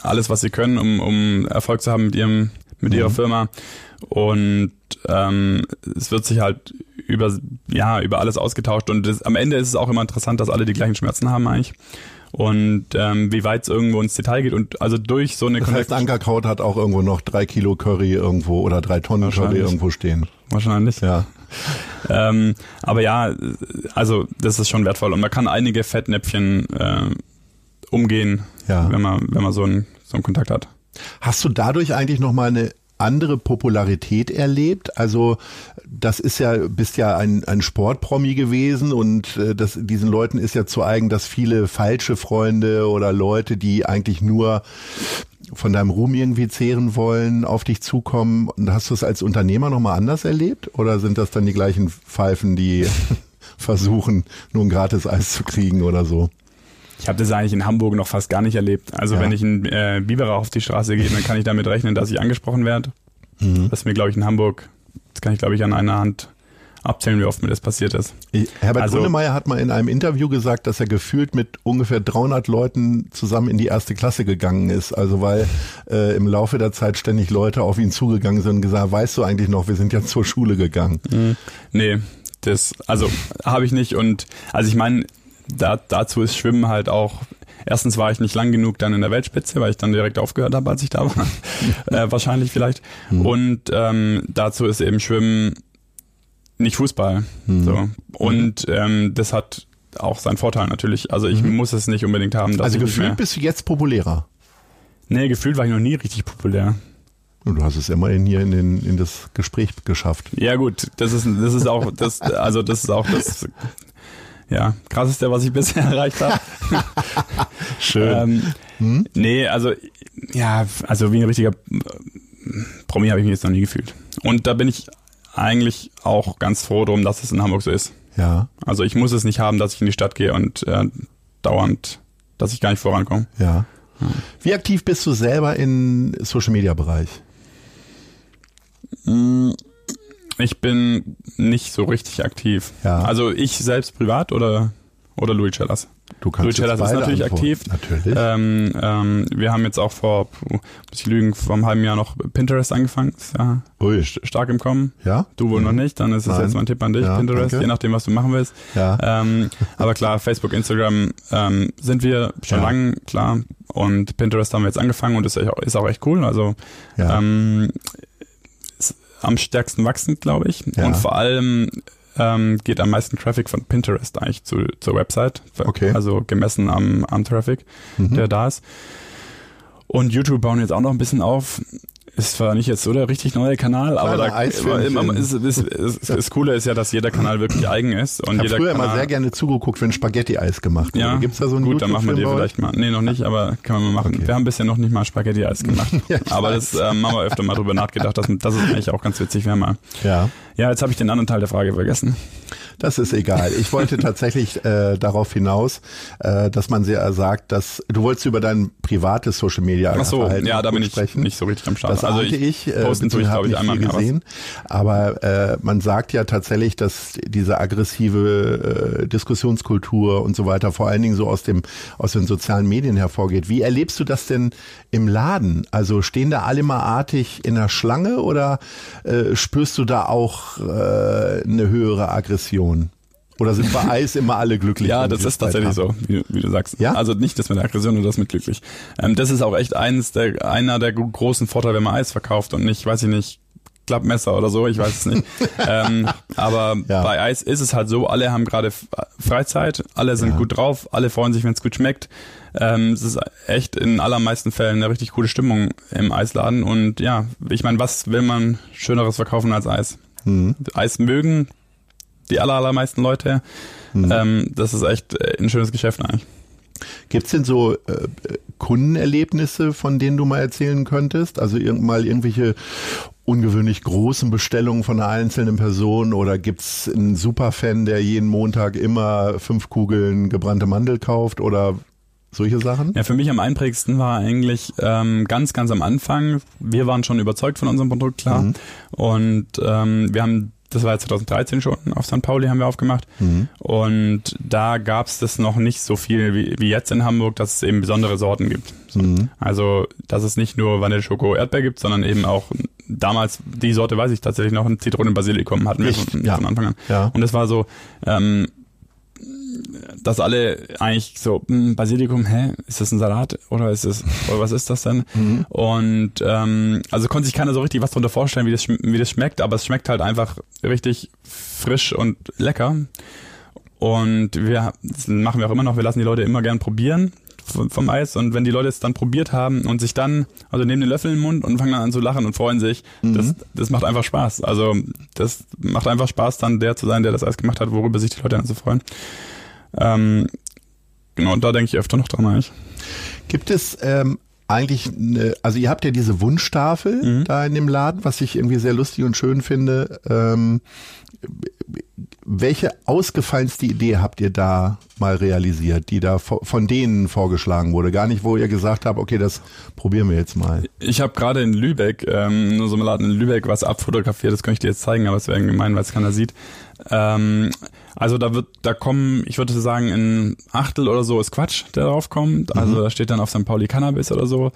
alles, was sie können, um, um Erfolg zu haben mit ihrem mit ihrer Firma. Und ähm, es wird sich halt über ja über alles ausgetauscht und das, am Ende ist es auch immer interessant, dass alle die gleichen Schmerzen haben eigentlich. Und ähm, wie weit es irgendwo ins Detail geht und also durch so eine Das heißt, Ankerkraut hat auch irgendwo noch drei Kilo Curry irgendwo oder drei Tonnen Curry irgendwo stehen. wahrscheinlich. Ja. Ähm, aber ja, also das ist schon wertvoll und man kann einige Fettnäpfchen äh, umgehen, Ja. wenn man wenn man so einen so einen Kontakt hat. Hast du dadurch eigentlich nochmal eine andere Popularität erlebt? Also das ist ja, bist ja ein, ein Sportpromi gewesen und äh, das, diesen Leuten ist ja zu eigen, dass viele falsche Freunde oder Leute, die eigentlich nur von deinem Ruhm irgendwie zehren wollen, auf dich zukommen. Und hast du es als Unternehmer nochmal anders erlebt? Oder sind das dann die gleichen Pfeifen, die versuchen, nur ein gratis Eis zu kriegen oder so? Ich habe das eigentlich in Hamburg noch fast gar nicht erlebt. Also Ja. wenn ich in äh, Biberach auf die Straße gehe, dann kann ich damit rechnen, dass ich angesprochen werde. Mhm. Das ist mir, glaube ich, in Hamburg, das kann ich, glaube ich, an einer Hand abzählen, wie oft mir das passiert ist. Herbert Also- Grönemeyer hat mal in einem Interview gesagt, dass er gefühlt mit ungefähr 300 Leuten zusammen in die erste Klasse gegangen ist. Also weil äh, im Laufe der Zeit ständig Leute auf ihn zugegangen sind und gesagt, weißt du eigentlich noch, wir sind ja zur Schule gegangen. Nee, das, also habe ich nicht. Und also ich meine, da, dazu ist Schwimmen halt auch, erstens war ich nicht lang genug dann in der Weltspitze, weil ich dann direkt aufgehört habe, als ich da war. äh, wahrscheinlich vielleicht. Mhm. Und ähm, dazu ist eben Schwimmen nicht Fußball. Mhm. So. Und ähm, das hat auch seinen Vorteil natürlich. Also ich muss es nicht unbedingt haben. Also gefühlt bist du jetzt populärer. Nee, gefühlt war ich noch nie richtig populär. Und du hast es immerhin hier in, den, in das Gespräch geschafft. Ja gut, das ist das ist auch das also das ist auch das ja krasseste, was ich bisher erreicht habe. Schön. ähm, Nee, also ja, also wie ein richtiger äh, Promi habe ich mich jetzt noch nie gefühlt. Und da bin ich eigentlich auch ganz froh drum, dass es in Hamburg so ist. ja, Also ich muss es nicht haben, dass ich in die Stadt gehe und äh, dauernd, dass ich gar nicht vorankomme. ja. Wie aktiv bist du selber im Social Media Bereich? Ich bin nicht so richtig aktiv. Ja. Also ich selbst privat oder oder Louis Cellas? Du kannst Louis Cellas ist natürlich antworten. aktiv. Natürlich. Ähm, ähm, wir haben jetzt auch vor, muss ich lügen, vor einem halben Jahr noch Pinterest angefangen. Ist ja Ui. st- stark im Kommen. Ja? Du wohl noch nicht, dann ist es jetzt mein Tipp an dich, Ja, Pinterest, danke. je nachdem, was du machen willst. Ja. Ähm, aber klar, Facebook, Instagram ähm, sind wir schon Ja. lange, klar. Und Pinterest haben wir jetzt angefangen und ist, ist auch echt cool. Also Ja. Am stärksten wachsend, glaube ich. Ja. Und vor allem ähm, geht am meisten Traffic von Pinterest eigentlich zu, zur Website. Okay. Also gemessen am, am Traffic, Mhm. der da ist. Und YouTube bauen jetzt auch noch ein bisschen auf. Ist zwar nicht jetzt so der richtig neue Kanal, aber da Eisfilmchen. immer, ist, ist, ist, das Coole ist ja, dass jeder Kanal wirklich eigen ist. Und ich habe früher Kanal, immer sehr gerne zugeguckt, wenn Spaghetti-Eis gemacht wurde. ja, Gibt's da so einen gut, dann machen wir dir euch? vielleicht mal. Nee, noch nicht, aber kann man mal machen. Okay. Wir haben bisher noch nicht mal Spaghetti-Eis gemacht. Ja, aber weiß. das ähm, haben wir öfter mal drüber nachgedacht. Das, das ist eigentlich auch ganz witzig, wäre mal. Ja. Ja, jetzt habe ich den anderen Teil der Frage vergessen. Das ist egal. Ich wollte tatsächlich äh, darauf hinaus, äh, dass man sehr sagt, dass du wolltest über dein privates Social Media Ach so, Verhalten ja, da bin ich sprechen. nicht so richtig am Start. Das also ahnte ich, äh, posten tue ich, glaube ich, einmal gesehen. Aber äh, man sagt ja tatsächlich, dass diese aggressive äh, Diskussionskultur und so weiter vor allen Dingen so aus dem aus den sozialen Medien hervorgeht. Wie erlebst du das denn im Laden? Also stehen da alle mal artig in der Schlange oder äh, spürst du da auch äh, eine höhere Aggression? Oder sind bei Eis immer alle glücklich? Ja, das ist tatsächlich haben? so, wie, wie du sagst. Ja? Also nicht das mit der Aggression und das mit glücklich. Ähm, das ist auch echt eins der, einer der gro- großen Vorteile, wenn man Eis verkauft und nicht, weiß ich nicht, Klappmesser oder so, ich weiß es nicht. ähm, aber Ja. bei Eis ist es halt so, alle haben gerade Freizeit, alle sind Ja. gut drauf, alle freuen sich, wenn es gut schmeckt. Ähm, es ist echt in allermeisten Fällen eine richtig coole Stimmung im Eisladen und ja, ich meine, was will man Schöneres verkaufen als Eis? Mhm. Eis mögen die aller, allermeisten Leute. Mhm. Ähm, das ist echt äh, ein schönes Geschäft eigentlich. Gibt's denn so äh, Kundenerlebnisse, von denen du mal erzählen könntest? Also irgend mal irgendwelche ungewöhnlich großen Bestellungen von einer einzelnen Person oder gibt's einen Superfan, der jeden Montag immer fünf Kugeln gebrannte Mandel kauft oder solche Sachen? Ja, für mich am einprägsten war eigentlich ähm, ganz, ganz am Anfang. Wir waren schon überzeugt von unserem Produkt, klar. Mhm. Und ähm, wir haben, das war jetzt 2013 schon, auf St. Pauli haben wir aufgemacht. Mhm. Und da gab's das noch nicht so viel wie, wie jetzt in Hamburg, dass es eben besondere Sorten gibt. So. Mhm. Also, dass es nicht nur Vanille, Schoko, Erdbeer gibt, sondern eben auch damals, die Sorte weiß ich tatsächlich noch, ein Zitronen Basilikum hatten wir von, Ja. von Anfang an. Ja. Und es war so, ähm, dass alle eigentlich so, hm, Basilikum, hä, ist das ein Salat oder ist es, oder was ist das denn? Mhm. Und ähm, also konnte sich keiner so richtig was darunter vorstellen, wie das, wie das schmeckt, aber es schmeckt halt einfach richtig frisch und lecker. Und wir das machen wir auch immer noch, wir lassen die Leute immer gern probieren vom, Eis und wenn die Leute es dann probiert haben und sich dann, also nehmen den Löffel im Mund und fangen dann an zu lachen und freuen sich, das, das macht einfach Spaß. Also das macht einfach Spaß, dann der zu sein, der das Eis gemacht hat, worüber sich die Leute dann so freuen. Ähm, genau, und da denke ich öfter noch dran eigentlich. Gibt es ähm, eigentlich, eine, also ihr habt ja diese Wunschtafel Mhm. da in dem Laden, was ich irgendwie sehr lustig und schön finde. Ähm, welche ausgefallenste Idee habt ihr da mal realisiert, die da vo- von denen vorgeschlagen wurde? Gar nicht, wo ihr gesagt habt, okay, das probieren wir jetzt mal. Ich habe gerade in Lübeck, ähm, nur so einem Laden in Lübeck, was abfotografiert, das könnte ich dir jetzt zeigen, aber es wäre gemein, weil es keiner sieht. Ähm, also da wird, da kommen, ich würde sagen, ein Achtel oder so ist Quatsch, der drauf kommt. Also da steht dann auf St. Pauli Cannabis oder so.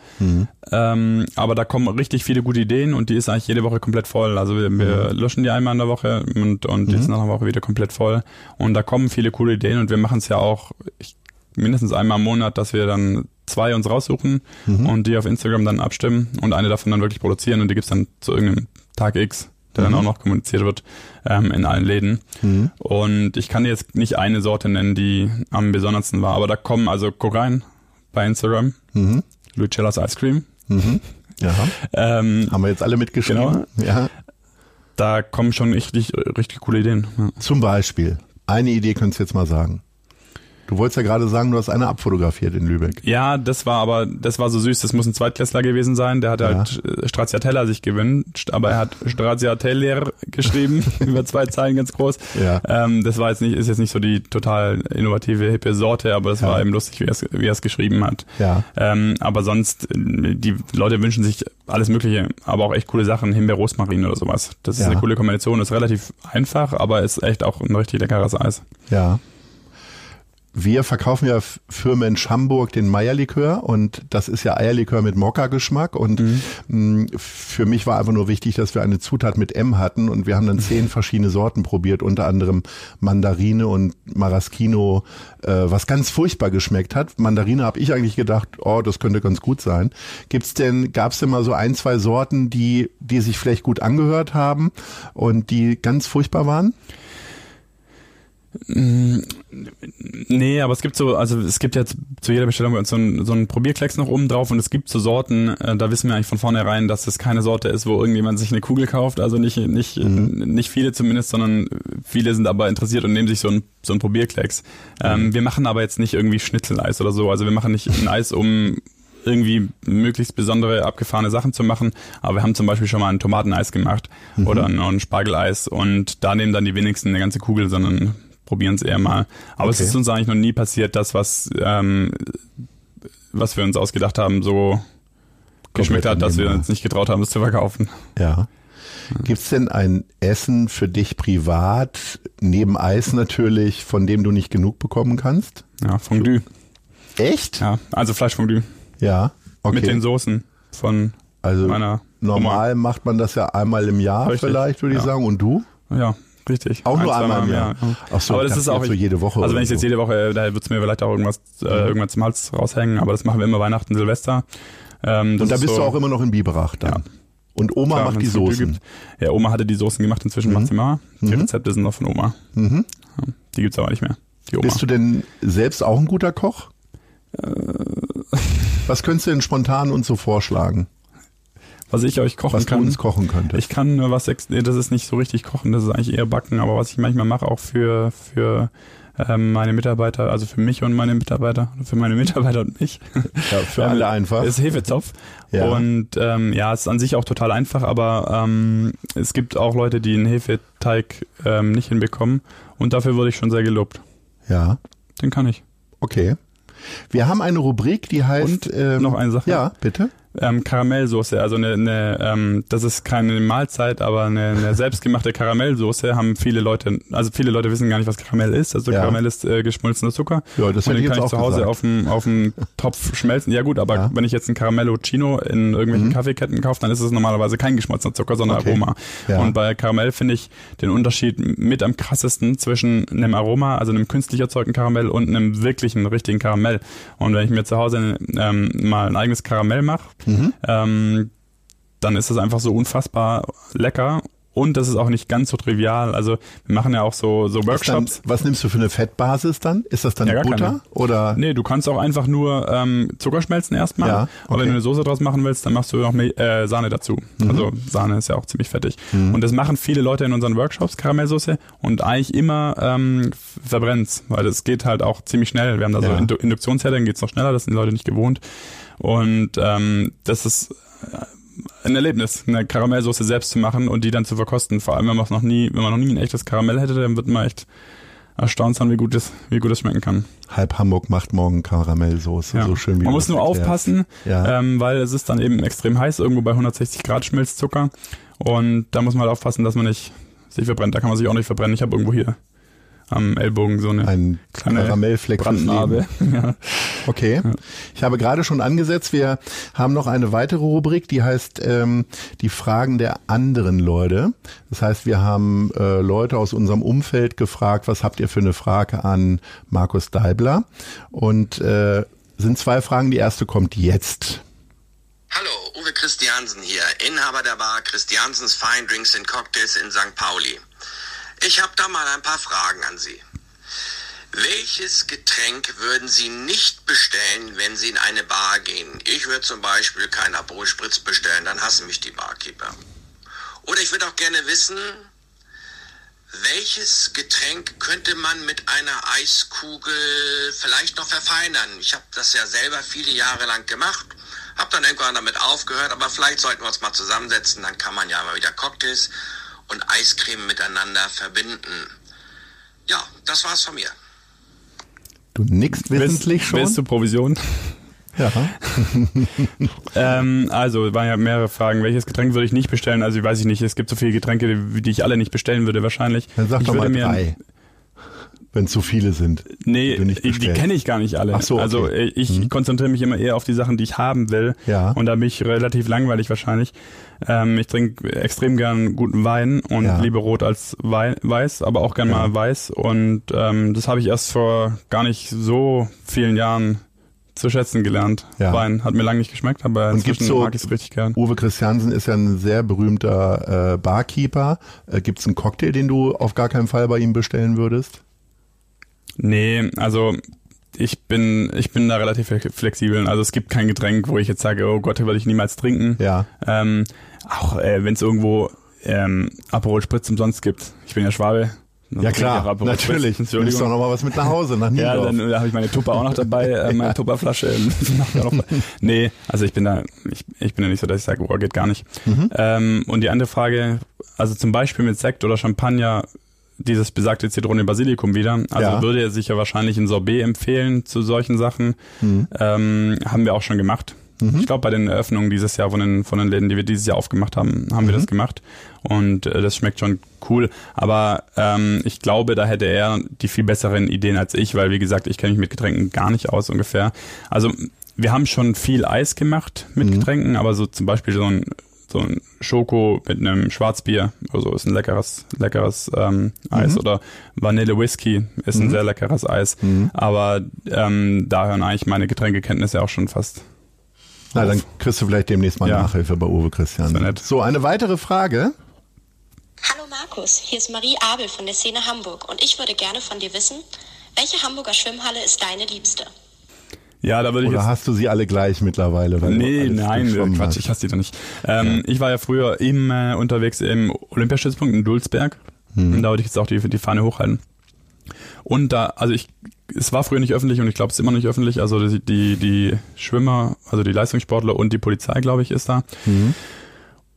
Ähm, aber da kommen richtig viele gute Ideen und die ist eigentlich jede Woche komplett voll. Also wir, wir löschen die einmal in der Woche und, und die ist nach einer Woche wieder komplett voll. Und da kommen viele coole Ideen und wir machen es ja auch, ich mindestens einmal im Monat, dass wir dann zwei uns raussuchen Mhm. und die auf Instagram dann abstimmen und eine davon dann wirklich produzieren und die gibt's dann zu irgendeinem Tag X, der dann Mhm. auch noch kommuniziert wird ähm, in allen Läden. Mhm. Und ich kann dir jetzt nicht eine Sorte nennen, die am besondersten war, aber da kommen also guck rein bei Instagram, Mhm. Lucellas Ice Cream. Mhm. Ja, Ähm, haben wir jetzt alle mitgeschrieben. Ja. da kommen schon richtig, richtig coole Ideen. Ja. Zum Beispiel, eine Idee könntest du jetzt mal sagen. Du wolltest ja gerade sagen, du hast eine abfotografiert in Lübeck. Ja, das war aber, das war so süß, das muss ein Zweitklässler gewesen sein, der hat Ja. halt äh, Stracciatella sich gewünscht, aber er hat Stracciateller geschrieben, über zwei Zeilen ganz groß. Ja. Ähm, das war jetzt nicht, ist jetzt nicht so die total innovative, hippe Sorte, aber es Ja. war eben lustig, wie er es, geschrieben hat. Ja. Ähm, aber sonst, die Leute wünschen sich alles Mögliche, aber auch echt coole Sachen, Himbeer-Rosmarin oder sowas. Das ist Ja. eine coole Kombination, ist relativ einfach, aber ist echt auch ein richtig leckeres Eis. Ja. Wir verkaufen ja für Mensch Hamburg den Meierlikör und das ist ja Eierlikör mit Mokka-Geschmack und mh, für mich war einfach nur wichtig, dass wir eine Zutat mit M hatten und wir haben dann zehn verschiedene Sorten probiert, unter anderem Mandarine und Maraschino, äh, was ganz furchtbar geschmeckt hat. Mandarine habe ich eigentlich gedacht, oh, das könnte ganz gut sein. Gibt's denn, gab's denn mal so ein, zwei Sorten, die, die sich vielleicht gut angehört haben und die ganz furchtbar waren? Nee, aber es gibt so, also es gibt jetzt zu jeder Bestellung so ein, so ein Probierklecks noch oben drauf und es gibt so Sorten, äh, da wissen wir eigentlich von vornherein, dass es keine Sorte ist, wo irgendjemand sich eine Kugel kauft, also nicht, nicht, nicht viele zumindest, sondern viele sind aber interessiert und nehmen sich so ein, so ein Probierklecks. Ähm, wir machen aber jetzt nicht irgendwie Schnitzeleis oder so, also wir machen nicht ein Eis, um irgendwie möglichst besondere, abgefahrene Sachen zu machen. Aber wir haben zum Beispiel schon mal ein Tomateneis gemacht oder noch ein Spargeleis und da nehmen dann die wenigsten eine ganze Kugel, sondern probieren es eher mal. Aber es Okay. ist uns eigentlich noch nie passiert, das, was, ähm, was wir uns ausgedacht haben, so geschmeckt hat, dass wir uns nicht getraut haben, es zu verkaufen. Ja. Gibt's denn ein Essen für dich privat, neben Eis natürlich, von dem du nicht genug bekommen kannst? Ja, Fondue. Echt? Ja, also Fleischfondue. Ja. Okay. Mit den Soßen von also meiner normal macht man das ja einmal im Jahr Richtig, vielleicht, würde ich ja. sagen. Und du? Ja, richtig. Auch Ein, nur einmal im Jahr. ja. Ach so, aber das ist auch jetzt so jede Woche Also wenn ich jetzt so. jede Woche, da wird's mir vielleicht auch irgendwas, äh, irgendwann zum Hals raushängen, aber das machen wir immer Weihnachten, Silvester. Ähm, das Und da ist bist so, du auch immer noch in Biberach dann. Ja. Und Oma klar, macht die Soßen. Gibt. Ja, Oma hatte die Soßen gemacht, inzwischen macht sie mal. Die Rezepte sind noch von Oma. Mhm. Die gibt's aber nicht mehr. Die Oma. Bist du denn selbst auch ein guter Koch? Äh. Was könntest du denn spontan uns so vorschlagen, was ich euch kochen was du kann. uns kochen könntest? Ich kann nur was, das ist nicht so richtig kochen, das ist eigentlich eher backen, aber was ich manchmal mache, auch für, für ähm, meine Mitarbeiter, also für mich und meine Mitarbeiter, für meine Mitarbeiter und mich, ja, für Ähm, alle einfach. ist Hefezopf. Ja. Und ähm, ja, es ist an sich auch total einfach, aber ähm, es gibt auch Leute, die einen Hefeteig ähm, nicht hinbekommen und dafür wurde ich schon sehr gelobt. Ja, Den kann ich. okay. Wir haben eine Rubrik, die heißt Und ähm, noch eine Sache. Ja, bitte. Ähm, Karamellsoße, also eine, eine ähm, das ist keine Mahlzeit, aber eine, eine selbstgemachte Karamellsoße haben viele Leute, also viele Leute wissen gar nicht, was Karamell ist. Also Ja. Karamell ist äh, geschmolzener Zucker. Ja, das und den ich kann ich zu Hause gesagt. auf dem auf dem Topf schmelzen. Ja gut, aber Ja. Mhm. wenn ich jetzt ein Caramello-Chino in irgendwelchen Kaffeeketten kaufe, dann ist es normalerweise kein geschmolzener Zucker, sondern Okay. Aroma. Ja. Und bei Karamell finde ich den Unterschied mit am krassesten zwischen einem Aroma, also einem künstlich erzeugten Karamell und einem wirklichen, richtigen Karamell. Und wenn ich mir zu Hause ähm, mal ein eigenes Karamell mache, Mhm. ähm, dann ist es einfach so unfassbar lecker und das ist auch nicht ganz so trivial. Also wir machen ja auch so, so Ist dann, Workshops. was nimmst du für eine Fettbasis dann? Ist das dann Ja, Butter keine. oder? Nee, du kannst auch einfach nur ähm, Zucker schmelzen erstmal. Ja, Aber okay. wenn du eine Soße draus machen willst, dann machst du noch Me- äh, Sahne dazu. Mhm. Also Sahne ist ja auch ziemlich fettig. Und das machen viele Leute in unseren Workshops, Karamellsoße, und eigentlich immer ähm, verbrennt's, weil das geht halt auch ziemlich schnell. Wir haben da so Ja. Indu Induktionsherd, dann geht's noch schneller, das sind die Leute nicht gewohnt. Und ähm, das ist äh, ein Erlebnis, eine Karamellsoße selbst zu machen und die dann zu verkosten. Vor allem, wenn man noch nie, wenn man noch nie ein echtes Karamell hätte, dann wird man echt erstaunt sein, wie gut es, wie gut es schmecken kann. Halb Hamburg macht morgen Karamellsoße, Ja. so schön wie Man muss nur aufpassen, Ja. ähm, weil es ist dann eben extrem heiß, irgendwo bei 160 Grad schmilzt Zucker. Und da muss man halt aufpassen, dass man nicht sich verbrennt. Da kann man sich auch nicht verbrennen. Ich habe irgendwo hier am Ellbogen so eine Ein kleine Karamellfleck Brandnarbe. ja. Okay. Ich habe gerade schon angesetzt, wir haben noch eine weitere Rubrik, die heißt ähm, die Fragen der anderen Leute. Das heißt, wir haben äh, Leute aus unserem Umfeld gefragt, was habt ihr für eine Frage an Markus Deibler? Und äh, sind zwei Fragen. Die erste kommt jetzt. Hallo, Uwe Christiansen hier, Inhaber der Bar Christiansens Fine Drinks and Cocktails in St. Pauli. Ich habe da mal ein paar Fragen an Sie. Welches Getränk würden Sie nicht bestellen, wenn Sie in eine Bar gehen? Ich würde zum Beispiel keinen Aperol Spritz bestellen, dann hassen mich die Barkeeper. Oder ich würde auch gerne wissen, welches Getränk könnte man mit einer Eiskugel vielleicht noch verfeinern? Ich habe das ja selber viele Jahre lang gemacht, habe dann irgendwann damit aufgehört, aber vielleicht sollten wir uns mal zusammensetzen, dann kann man ja mal wieder Cocktails und Eiscreme miteinander verbinden. Ja, das war's von mir. Du nickst wissentlich Willst, schon. willst du Provision? ja. Ähm, also, waren ja mehrere Fragen. Welches Getränk würde ich nicht bestellen? Also, weiß ich nicht. Es gibt so viele Getränke, die, die ich alle nicht bestellen würde, wahrscheinlich. Dann sag ich doch mal drei. Wenn zu viele sind. Nee, die du nicht die, kenne ich gar nicht alle. Ach so, okay. Also ich Mhm. konzentriere mich immer eher auf die Sachen, die ich haben will. Ja. Und da bin ich relativ langweilig wahrscheinlich. Ähm, ich trinke extrem gern guten Wein und Ja. lieber rot als Wei weiß, aber auch gern Ja. mal weiß. Und ähm, das habe ich erst vor gar nicht so vielen Jahren zu schätzen gelernt. Ja. Wein hat mir lange nicht geschmeckt, aber Und inzwischen so- mag ich es richtig gern. Uwe Christiansen ist ja ein sehr berühmter äh, Barkeeper. Äh, Gibt es einen Cocktail, den du auf gar keinen Fall bei ihm bestellen würdest? Nee, also ich bin ich bin da relativ flexibel. Also es gibt kein Getränk, wo ich jetzt sage, oh Gott, würde ich niemals trinken. Ja. Ähm, auch äh, wenn es irgendwo ähm, Aperol Spritz umsonst gibt. Ich bin ja Schwabe. Dann Ja klar, natürlich. Spritz. Du nimmst doch Entschuldigung. noch mal was mit nach Hause, nach Ja, dann da habe ich meine Tupper auch noch dabei, äh, meine Tupperflasche. nee, also ich bin da, ich, ich bin ja nicht so, dass ich sage, oh, geht gar nicht. Mhm. Ähm, und die andere Frage, also zum Beispiel mit Sekt oder Champagner, dieses besagte Zitrone Basilikum wieder. Also Ja. würde er sich ja wahrscheinlich ein Sorbet empfehlen zu solchen Sachen. Mhm. Ähm, haben wir auch schon gemacht. Ich glaube, bei den Eröffnungen dieses Jahr von den, von den Läden, die wir dieses Jahr aufgemacht haben, haben wir Mhm. das gemacht. Und äh, das schmeckt schon cool. Aber ähm, ich glaube, da hätte er die viel besseren Ideen als ich, weil wie gesagt, ich kenne mich mit Getränken gar nicht aus ungefähr. Also wir haben schon viel Eis gemacht mit Mhm. Getränken, aber so zum Beispiel so ein so ein Schoko mit einem Schwarzbier, also ist ein leckeres, leckeres ähm, Eis Mhm. oder Vanille Whisky ist ein sehr leckeres Eis. Mhm. Aber ähm, da hören eigentlich meine Getränkekenntnisse auch schon fast. Na, dann kriegst du vielleicht demnächst mal Ja. Nachhilfe bei Uwe nett. So, eine weitere Frage. Hallo Markus, hier ist Marie Abel von der Szene Hamburg und ich würde gerne von dir wissen, welche Hamburger Schwimmhalle ist deine liebste? Ja, da würde ich Oder jetzt hast du sie alle gleich mittlerweile? weil Nee, nein, Quatsch, hast? ich hasse die doch nicht. Ähm, Ich war ja früher immer unterwegs im Olympiastützpunkt in Dulsberg. Mhm. Und da wollte ich jetzt auch die, die Fahne hochhalten. Und da, also ich, es war früher nicht öffentlich und ich glaube, es ist immer nicht öffentlich. Also die, die, die Schwimmer, also die Leistungssportler und die Polizei, glaube ich, ist da. Mhm.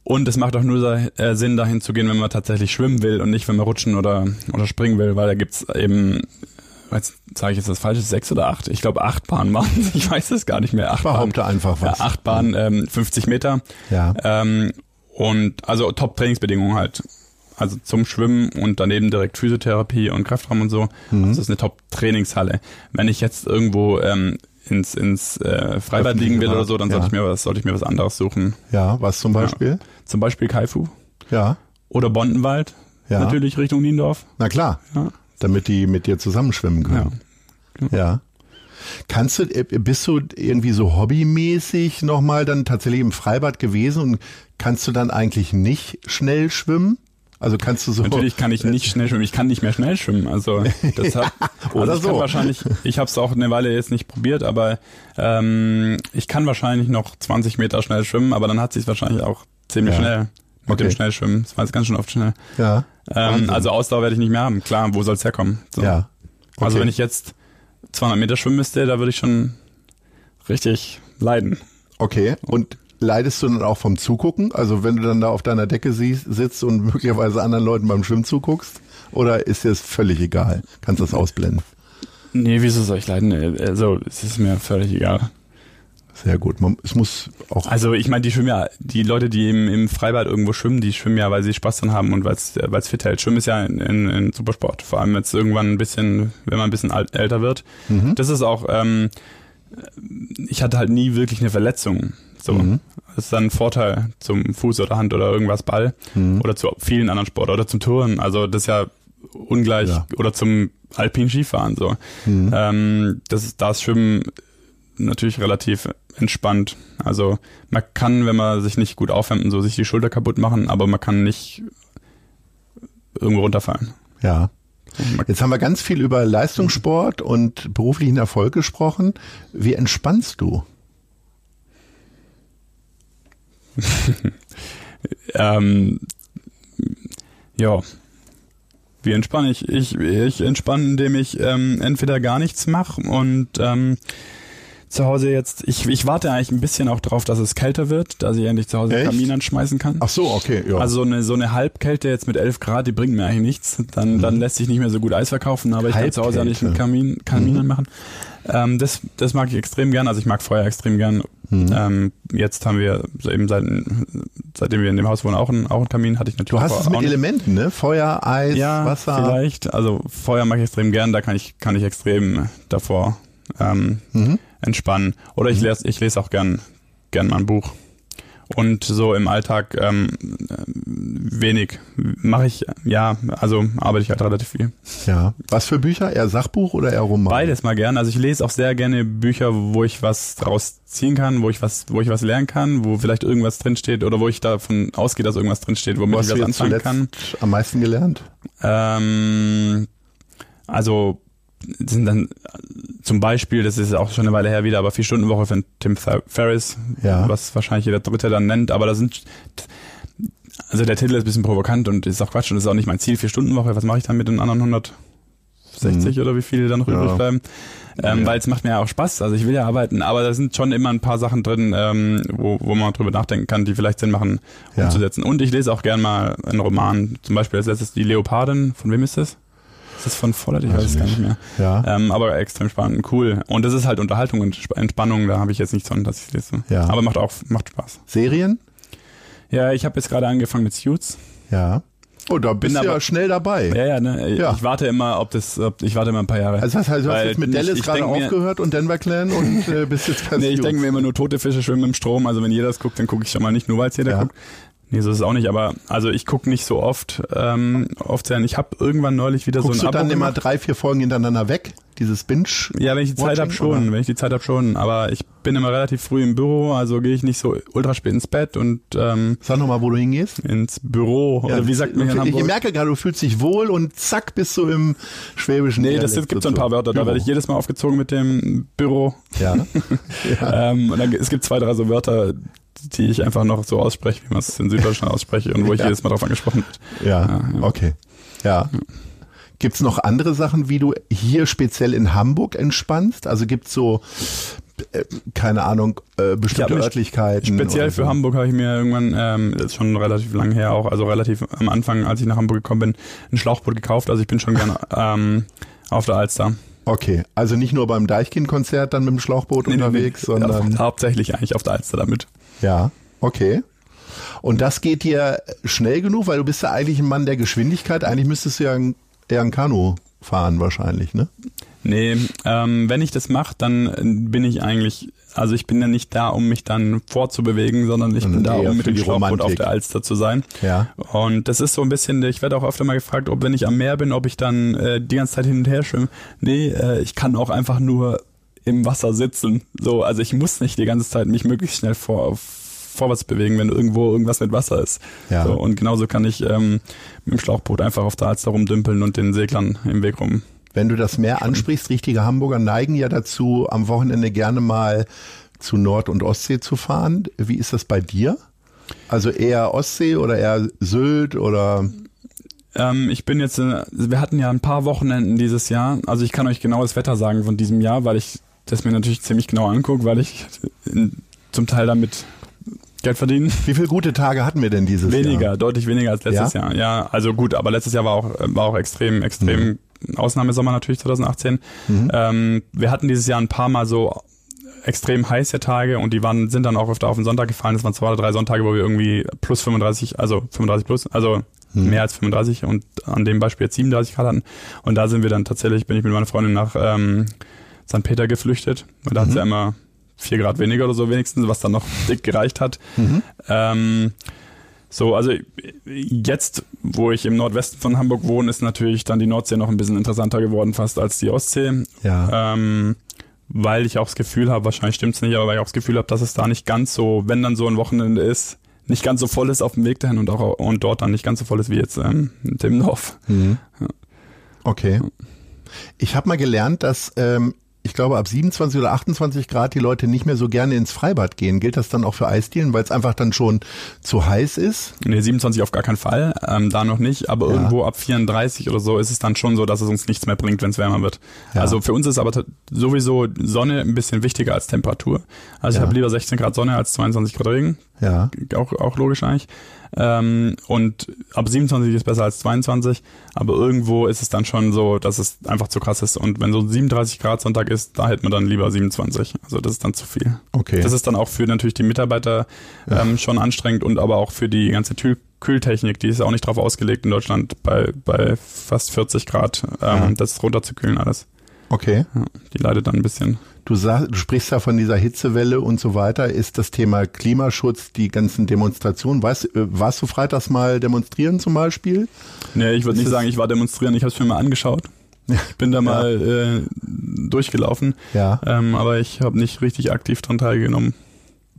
Und es macht auch nur äh, Sinn, dahin zu gehen, wenn man tatsächlich schwimmen will und nicht, wenn man rutschen oder, oder springen will, weil da gibt's eben, jetzt sage ich jetzt das falsche, sechs oder acht? Ich glaube acht Bahnen waren Ich weiß es gar nicht mehr. Acht Bahnen. Behaupte einfach was. Ja, acht Bahnen, ähm, 50 Meter. Ja. Ähm, und also Top-Trainingsbedingungen halt. Also zum Schwimmen und daneben direkt Physiotherapie und Kraftraum und so. Mhm. Also das ist eine Top-Trainingshalle. Wenn ich jetzt irgendwo ähm, ins, ins äh, Freibad liegen will oder so, dann ja. sollte ich mir was, sollte ich mir was anderes suchen. Ja, was zum Beispiel? Zum Beispiel Kaifu Ja. oder Bondenwald. Ja. Natürlich Richtung Niendorf. Na klar. Ja. Damit die mit dir zusammenschwimmen können. Ja. Kannst du, äh, bist du irgendwie so hobbymäßig nochmal dann tatsächlich im Freibad gewesen und kannst du dann eigentlich nicht schnell schwimmen? Also kannst du so. Natürlich kann ich nicht schnell schwimmen. Ich kann nicht mehr schnell schwimmen. Also das hat, Oder also ich kann so. wahrscheinlich. Ich habe es auch eine Weile jetzt nicht probiert, aber ähm, ich kann wahrscheinlich noch 20 Meter schnell schwimmen, aber dann hat sich wahrscheinlich auch ziemlich Ja. schnell mit Okay. dem Schnellschwimmen. Das war jetzt ganz schön oft schnell. Ja. Ähm, also Ausdauer werde ich nicht mehr haben. Klar, wo soll's herkommen? So. Ja. Also Okay. wenn ich jetzt 200 Meter schwimmen müsste, da würde ich schon richtig leiden. Okay. Und leidest du dann auch vom Zugucken? Also wenn du dann da auf deiner Decke siehst, sitzt und möglicherweise anderen Leuten beim Schwimmen zuguckst? Oder ist dir das völlig egal? Kannst du das ausblenden? Nee, wieso soll ich leiden? Also es ist mir völlig egal. Sehr gut. Man, es muss auch. Also ich meine, die schwimmen ja, die Leute, die im, im Freibad irgendwo schwimmen, die schwimmen ja, weil sie Spaß dran haben und weil es weil es fit hält. Schwimmen ist ja ein, ein, ein Supersport. Vor allem jetzt irgendwann ein bisschen, wenn man ein bisschen alt, älter wird. Mhm. Das ist auch, ähm, ich hatte halt nie wirklich eine Verletzung. So. Mhm. Das ist dann ein Vorteil zum Fuß oder Hand oder irgendwas Ball Mhm. oder zu vielen anderen Sporten oder zum Touren. Also das ist ja ungleich Ja. oder zum alpinen Skifahren so. Mhm. Ähm, das ist das Schwimmen natürlich relativ entspannt. Also man kann, wenn man sich nicht gut aufwärmt und so, sich die Schulter kaputt machen, aber man kann nicht irgendwo runterfallen. Ja. Jetzt haben wir ganz viel über Leistungssport und beruflichen Erfolg gesprochen. Wie entspannst du? Ähm, ja. Wie entspanne ich? Ich, ich entspanne, indem ich ähm, entweder gar nichts mache und ähm, zu Hause jetzt, ich, ich warte eigentlich ein bisschen auch drauf, dass es kälter wird, dass ich endlich zu Hause Echt? Kamin anschmeißen kann. Ach so, okay. Ja. Also so eine, so eine Halbkälte jetzt mit 11 Grad, die bringt mir eigentlich nichts. Dann, dann lässt sich nicht mehr so gut Eis verkaufen, aber ich kann zu Hause nicht einen Kamin, Kamin anmachen. Ähm, das, das mag ich extrem gern. Also ich mag Feuer extrem gern. Ähm, jetzt haben wir so eben seit, seitdem wir in dem Haus wohnen auch einen, auch einen Kamin. Hatte ich natürlich du hast auch es mit. Elementen, ne? Feuer, Eis, ja, Wasser. vielleicht. Also Feuer mag ich extrem gern. Da kann ich, kann ich extrem davor ähm, Mhm. Entspannen. Oder ich lese, ich lese auch gern, gern mal ein Buch. Und so im Alltag ähm, äh, wenig mache ich, ja, also arbeite ich halt relativ viel. Ja. Was für Bücher? Eher Sachbuch oder eher Roman? Beides mal gern. Also ich lese auch sehr gerne Bücher, wo ich was draus ziehen kann, wo ich was, wo ich was lernen kann, wo vielleicht irgendwas drinsteht oder wo ich davon ausgehe, dass irgendwas drinsteht, womit Was ich was anfangen kann. am meisten gelernt? Ähm, also sind dann zum Beispiel, das ist auch schon eine Weile her wieder, aber vier Stunden Woche von Tim Fer- Ferriss, Ja. was wahrscheinlich jeder Dritte dann nennt, aber da sind also der Titel ist ein bisschen provokant und ist auch Quatsch und ist auch nicht mein Ziel, vier Stunden Woche. Was mache ich dann mit den anderen 160 oder wie viele dann noch Mhm. Ja. übrig bleiben? Ähm, Ja. Weil es macht mir ja auch Spaß, also ich will ja arbeiten, aber da sind schon immer ein paar Sachen drin, ähm, wo, wo man drüber nachdenken kann, die vielleicht Sinn machen, umzusetzen. Und ich lese auch gern mal einen Roman, zum Beispiel als letztes Die Leopardin, von wem ist das? Ist das von Vollert? Ich weiß es gar nicht mehr. Ja. Ähm, aber extrem spannend, cool. Und das ist halt Unterhaltung und Sp- Entspannung, da habe ich jetzt nichts von, dass ich lese. Ja. Aber macht auch macht Spaß. Serien? Ja, ich habe jetzt gerade angefangen mit Suits. Ja. Oh, da bist Bin du ja aber- schnell dabei. Ja, ja, ne? Ja. Ich warte immer, ob das, ob, ich warte immer ein paar Jahre. Also was heißt, du hast jetzt mit Dallas ich gerade aufgehört und Denver Clan und äh, bist jetzt bei Nee, ich denke mir immer nur tote Fische schwimmen im Strom. Also wenn jeder das guckt, dann gucke ich schon mal nicht, nur weil es jeder Ja. guckt. Nee, so ist es auch nicht. Aber also ich gucke nicht so oft. Ähm, oft sehr. Ich habe irgendwann neulich wieder Guckst so ein du Abo dann immer gemacht. drei, vier Folgen hintereinander weg? Dieses Binge? Ja, wenn ich die Zeit Watching, habe schon, oder? wenn ich die Zeit habe schon. Aber ich bin immer relativ früh im Büro, also gehe ich nicht so ultra spät ins Bett und ähm, Sag nochmal, wo du hingehst. ins Büro. Ja, oder wie sagt man in ich, ich Hamburg? merke gerade, du fühlst dich wohl und zack bist du im schwäbischen Nee, das Dialekt gibt so ein paar. Wörter. Da Büro. werde ich jedes Mal aufgezogen mit dem Büro. Ja. ja. Ähm, und dann, es gibt zwei, drei so Wörter, die ich einfach noch so ausspreche, wie man es in Süddeutschland ausspreche und wo ich Ja. jedes Mal drauf angesprochen wird. Ja, Ja, ja. okay. Ja. Gibt's noch andere Sachen, wie du hier speziell in Hamburg entspannst? Also gibt's so, äh, keine Ahnung, äh, bestimmte Örtlichkeiten? Speziell für so? Hamburg habe ich mir irgendwann, ähm, das ist schon relativ lang her auch, also relativ am Anfang, als ich nach Hamburg gekommen bin, ein Schlauchboot gekauft. Also ich bin schon gerne ähm, auf der Alster. Okay, also nicht nur beim Deichkind-Konzert dann mit dem Schlauchboot Nee, nee, unterwegs, nee, sondern hau- hauptsächlich eigentlich auf der Alster damit. ja, okay. Und das geht dir schnell genug, weil du bist ja eigentlich ein Mann der Geschwindigkeit. Eigentlich müsstest du ja ein, eher ein Kanu fahren wahrscheinlich, ne? Nee, ähm, wenn ich das mache, dann bin ich eigentlich, also ich bin ja nicht da, um mich dann vorzubewegen, sondern ich bin da, um mit dem Schlauchboot auf der Alster zu sein. Ja. Und das ist so ein bisschen, ich werde auch öfter mal gefragt, ob wenn ich am Meer bin, ob ich dann äh, die ganze Zeit hin und her schwimme. Nee, äh, ich kann auch einfach nur im Wasser sitzen. So, also ich muss nicht die ganze Zeit mich möglichst schnell vor, vorwärts bewegen, wenn irgendwo irgendwas mit Wasser ist. Ja. So, und genauso kann ich ähm, mit dem Schlauchboot einfach auf der Alster rumdümpeln und den Seglern im Weg rum. Wenn du das Meer ansprichst, richtige Hamburger neigen ja dazu, am Wochenende gerne mal zu Nord- und Ostsee zu fahren. Wie ist das bei dir? Also eher Ostsee oder eher Sylt oder Ähm, ich bin jetzt, äh, wir hatten ja ein paar Wochenenden dieses Jahr. Also ich kann euch genau das Wetter sagen von diesem Jahr, weil ich das mir natürlich ziemlich genau angucke, weil ich zum Teil damit Geld verdiene. wie viele gute Tage hatten wir denn dieses Weniger, Jahr? deutlich weniger als letztes Ja? Jahr. Ja, also gut, aber letztes Jahr war auch, war auch extrem, extrem Ausnahmesommer natürlich 2018. Mhm. Ähm, wir hatten dieses Jahr ein paar Mal so extrem heiße Tage und die waren, sind dann auch öfter auf den Sonntag gefallen. Das waren zwei oder drei Sonntage, wo wir irgendwie plus 35, also 35 plus, also hm. mehr als 35 und an dem Beispiel jetzt 37 Grad hatten. Und da sind wir dann tatsächlich, bin ich mit meiner Freundin nach ähm, St. Peter geflüchtet. Und da mhm. hat es ja immer vier Grad weniger oder so wenigstens, was dann noch dick gereicht hat. Mhm. Ähm, so, also jetzt, wo ich im Nordwesten von Hamburg wohne, ist natürlich dann die Nordsee noch ein bisschen interessanter geworden fast als die Ostsee. Ja. Ähm, weil ich auch das Gefühl habe, wahrscheinlich stimmt's nicht, aber weil ich auch das Gefühl habe, dass es da nicht ganz so, wenn dann so ein Wochenende ist, nicht ganz so voll ist auf dem Weg dahin und auch und dort dann nicht ganz so voll ist wie jetzt ähm, in Timmendorf. Mhm. Ja. Okay. Ich habe mal gelernt, dass ähm, ich glaube, ab 27 oder 28 Grad die Leute nicht mehr so gerne ins Freibad gehen. Gilt das dann auch für Eisdielen, weil es einfach dann schon zu heiß ist? Nee, 27 auf gar keinen Fall, ähm, da noch nicht, aber ja. irgendwo ab 34 oder so ist es dann schon so, dass es uns nichts mehr bringt, wenn es wärmer wird. Ja. Also für uns ist aber sowieso Sonne ein bisschen wichtiger als Temperatur. Also ja. ich habe lieber 16 Grad Sonne als 22 Grad Regen. Ja. Auch, auch logisch eigentlich. Ähm, und ab 27 ist besser als 22, aber irgendwo ist es dann schon so, dass es einfach zu krass ist. Und wenn so 37 Grad Sonntag ist, da hält man dann lieber 27. Also das ist dann zu viel. Okay. Das ist dann auch für natürlich die Mitarbeiter ja. ähm, schon anstrengend und aber auch für die ganze Tür Kühltechnik, die ist auch nicht drauf ausgelegt in Deutschland bei, bei fast 40 Grad, ähm, ja. das runterzukühlen alles. Okay. Ja, die leidet dann ein bisschen. Du, sag, du sprichst ja von dieser Hitzewelle und so weiter. Ist das Thema Klimaschutz, die ganzen Demonstrationen? Weißt, äh, warst du freitags mal demonstrieren zum Beispiel? Nee, ich würde nicht sagen, ich war demonstrieren. Ich habe es mir mal angeschaut. Ich bin da mal ja. äh, durchgelaufen. Ja. Ähm, aber ich habe nicht richtig aktiv dran teilgenommen.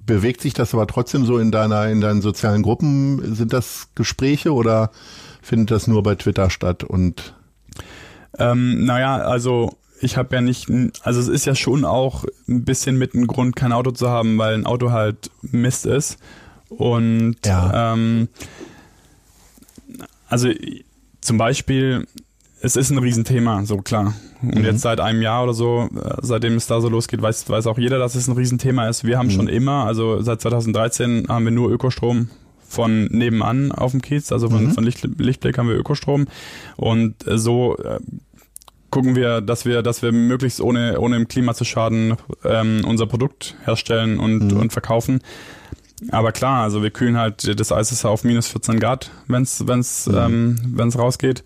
Bewegt sich das aber trotzdem so in deiner, in deinen sozialen Gruppen? Sind das Gespräche oder findet das nur bei Twitter statt und ähm, naja, also ich habe ja nicht, also es ist ja schon auch ein bisschen mit einem Grund, kein Auto zu haben, weil ein Auto halt Mist ist. Und ja. ähm, also zum Beispiel, es ist ein Riesenthema, so klar. Und mhm. jetzt seit einem Jahr oder so, äh, seitdem es da so losgeht, weiß, weiß auch jeder, dass es ein Riesenthema ist. Wir haben mhm. schon immer, also seit 2013 haben wir nur Ökostrom von nebenan auf dem Kiez, also von, mhm. von Licht, Lichtblick haben wir Ökostrom. Und so äh, gucken wir, dass wir, dass wir möglichst ohne, ohne im Klima zu schaden ähm, unser Produkt herstellen und, mhm. und verkaufen. Aber klar, also wir kühlen halt, das Eis ist auf minus 14 Grad, wenn's wenn's mhm. ähm, wenn's rausgeht.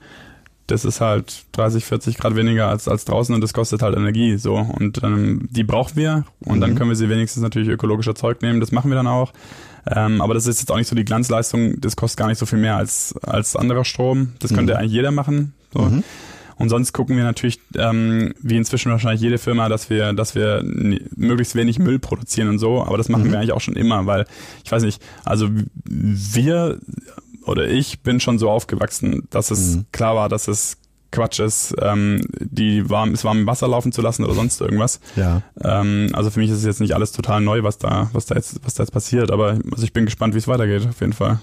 Das ist halt 30, 40 Grad weniger als, als draußen und das kostet halt Energie so. Und ähm, die brauchen wir und mhm. dann können wir sie wenigstens natürlich ökologisch erzeugt nehmen. Das machen wir dann auch. Ähm, aber das ist jetzt auch nicht so die Glanzleistung, das kostet gar nicht so viel mehr als, als anderer Strom. Das könnte mhm. eigentlich jeder machen. So. Und sonst gucken wir natürlich, ähm, wie inzwischen wahrscheinlich jede Firma, dass wir, dass wir möglichst wenig Müll produzieren und so. Aber das machen mhm. wir eigentlich auch schon immer, weil ich weiß nicht, also wir oder ich bin schon so aufgewachsen, dass es mhm. klar war, dass es Quatsch ist, ähm, die warm, es warm im Wasser laufen zu lassen oder sonst irgendwas. Ja. Ähm, also für mich ist es jetzt nicht alles total neu, was da, was da jetzt, was da jetzt passiert, aber also ich bin gespannt, wie es weitergeht, auf jeden Fall.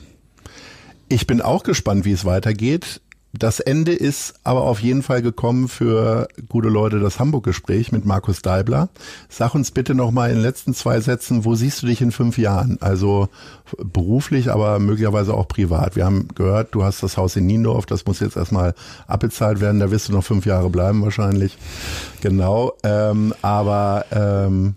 Ich bin auch gespannt, wie es weitergeht. Das Ende ist aber auf jeden Fall gekommen für gute Leute das Hamburg-Gespräch mit Markus Daibler. Sag uns bitte nochmal in den letzten zwei Sätzen, wo siehst du dich in fünf Jahren? Also beruflich, aber möglicherweise auch privat. Wir haben gehört, du hast das Haus in Niendorf, das muss jetzt erstmal abbezahlt werden. Da wirst du noch fünf Jahre bleiben wahrscheinlich. Genau. Ähm, aber ähm,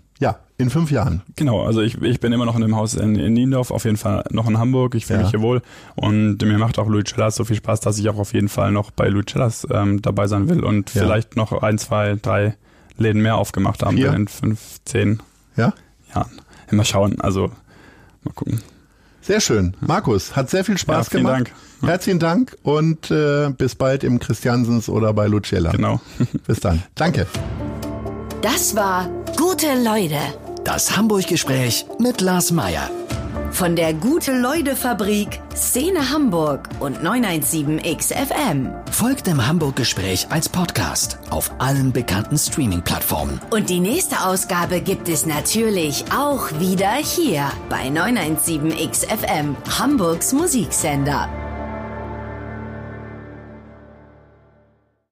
in fünf Jahren. Genau, also ich, ich bin immer noch in dem Haus in, in Niendorf, auf jeden Fall noch in Hamburg. Ich fühle ja. mich hier wohl und mir macht auch Louis Cellas so viel Spaß, dass ich auch auf jeden Fall noch bei Louis Cellas ähm, dabei sein will und ja. vielleicht noch ein, zwei, drei Läden mehr aufgemacht haben Vier? in fünf, zehn ja? Jahren. Mal schauen, also mal gucken. Sehr schön. Markus, hat sehr viel Spaß ja, vielen gemacht. Dank. Herzlichen Dank und äh, bis bald im Christiansens oder bei Lucella. Genau. bis dann. Danke. Das war Gute Leute. Das Hamburg-Gespräch mit Lars Meier. Von der Gute-Leute-Fabrik, Szene Hamburg und 917XFM. Folgt dem Hamburg-Gespräch als Podcast auf allen bekannten Streaming-Plattformen. Und die nächste Ausgabe gibt es natürlich auch wieder hier bei 917XFM, Hamburgs Musiksender.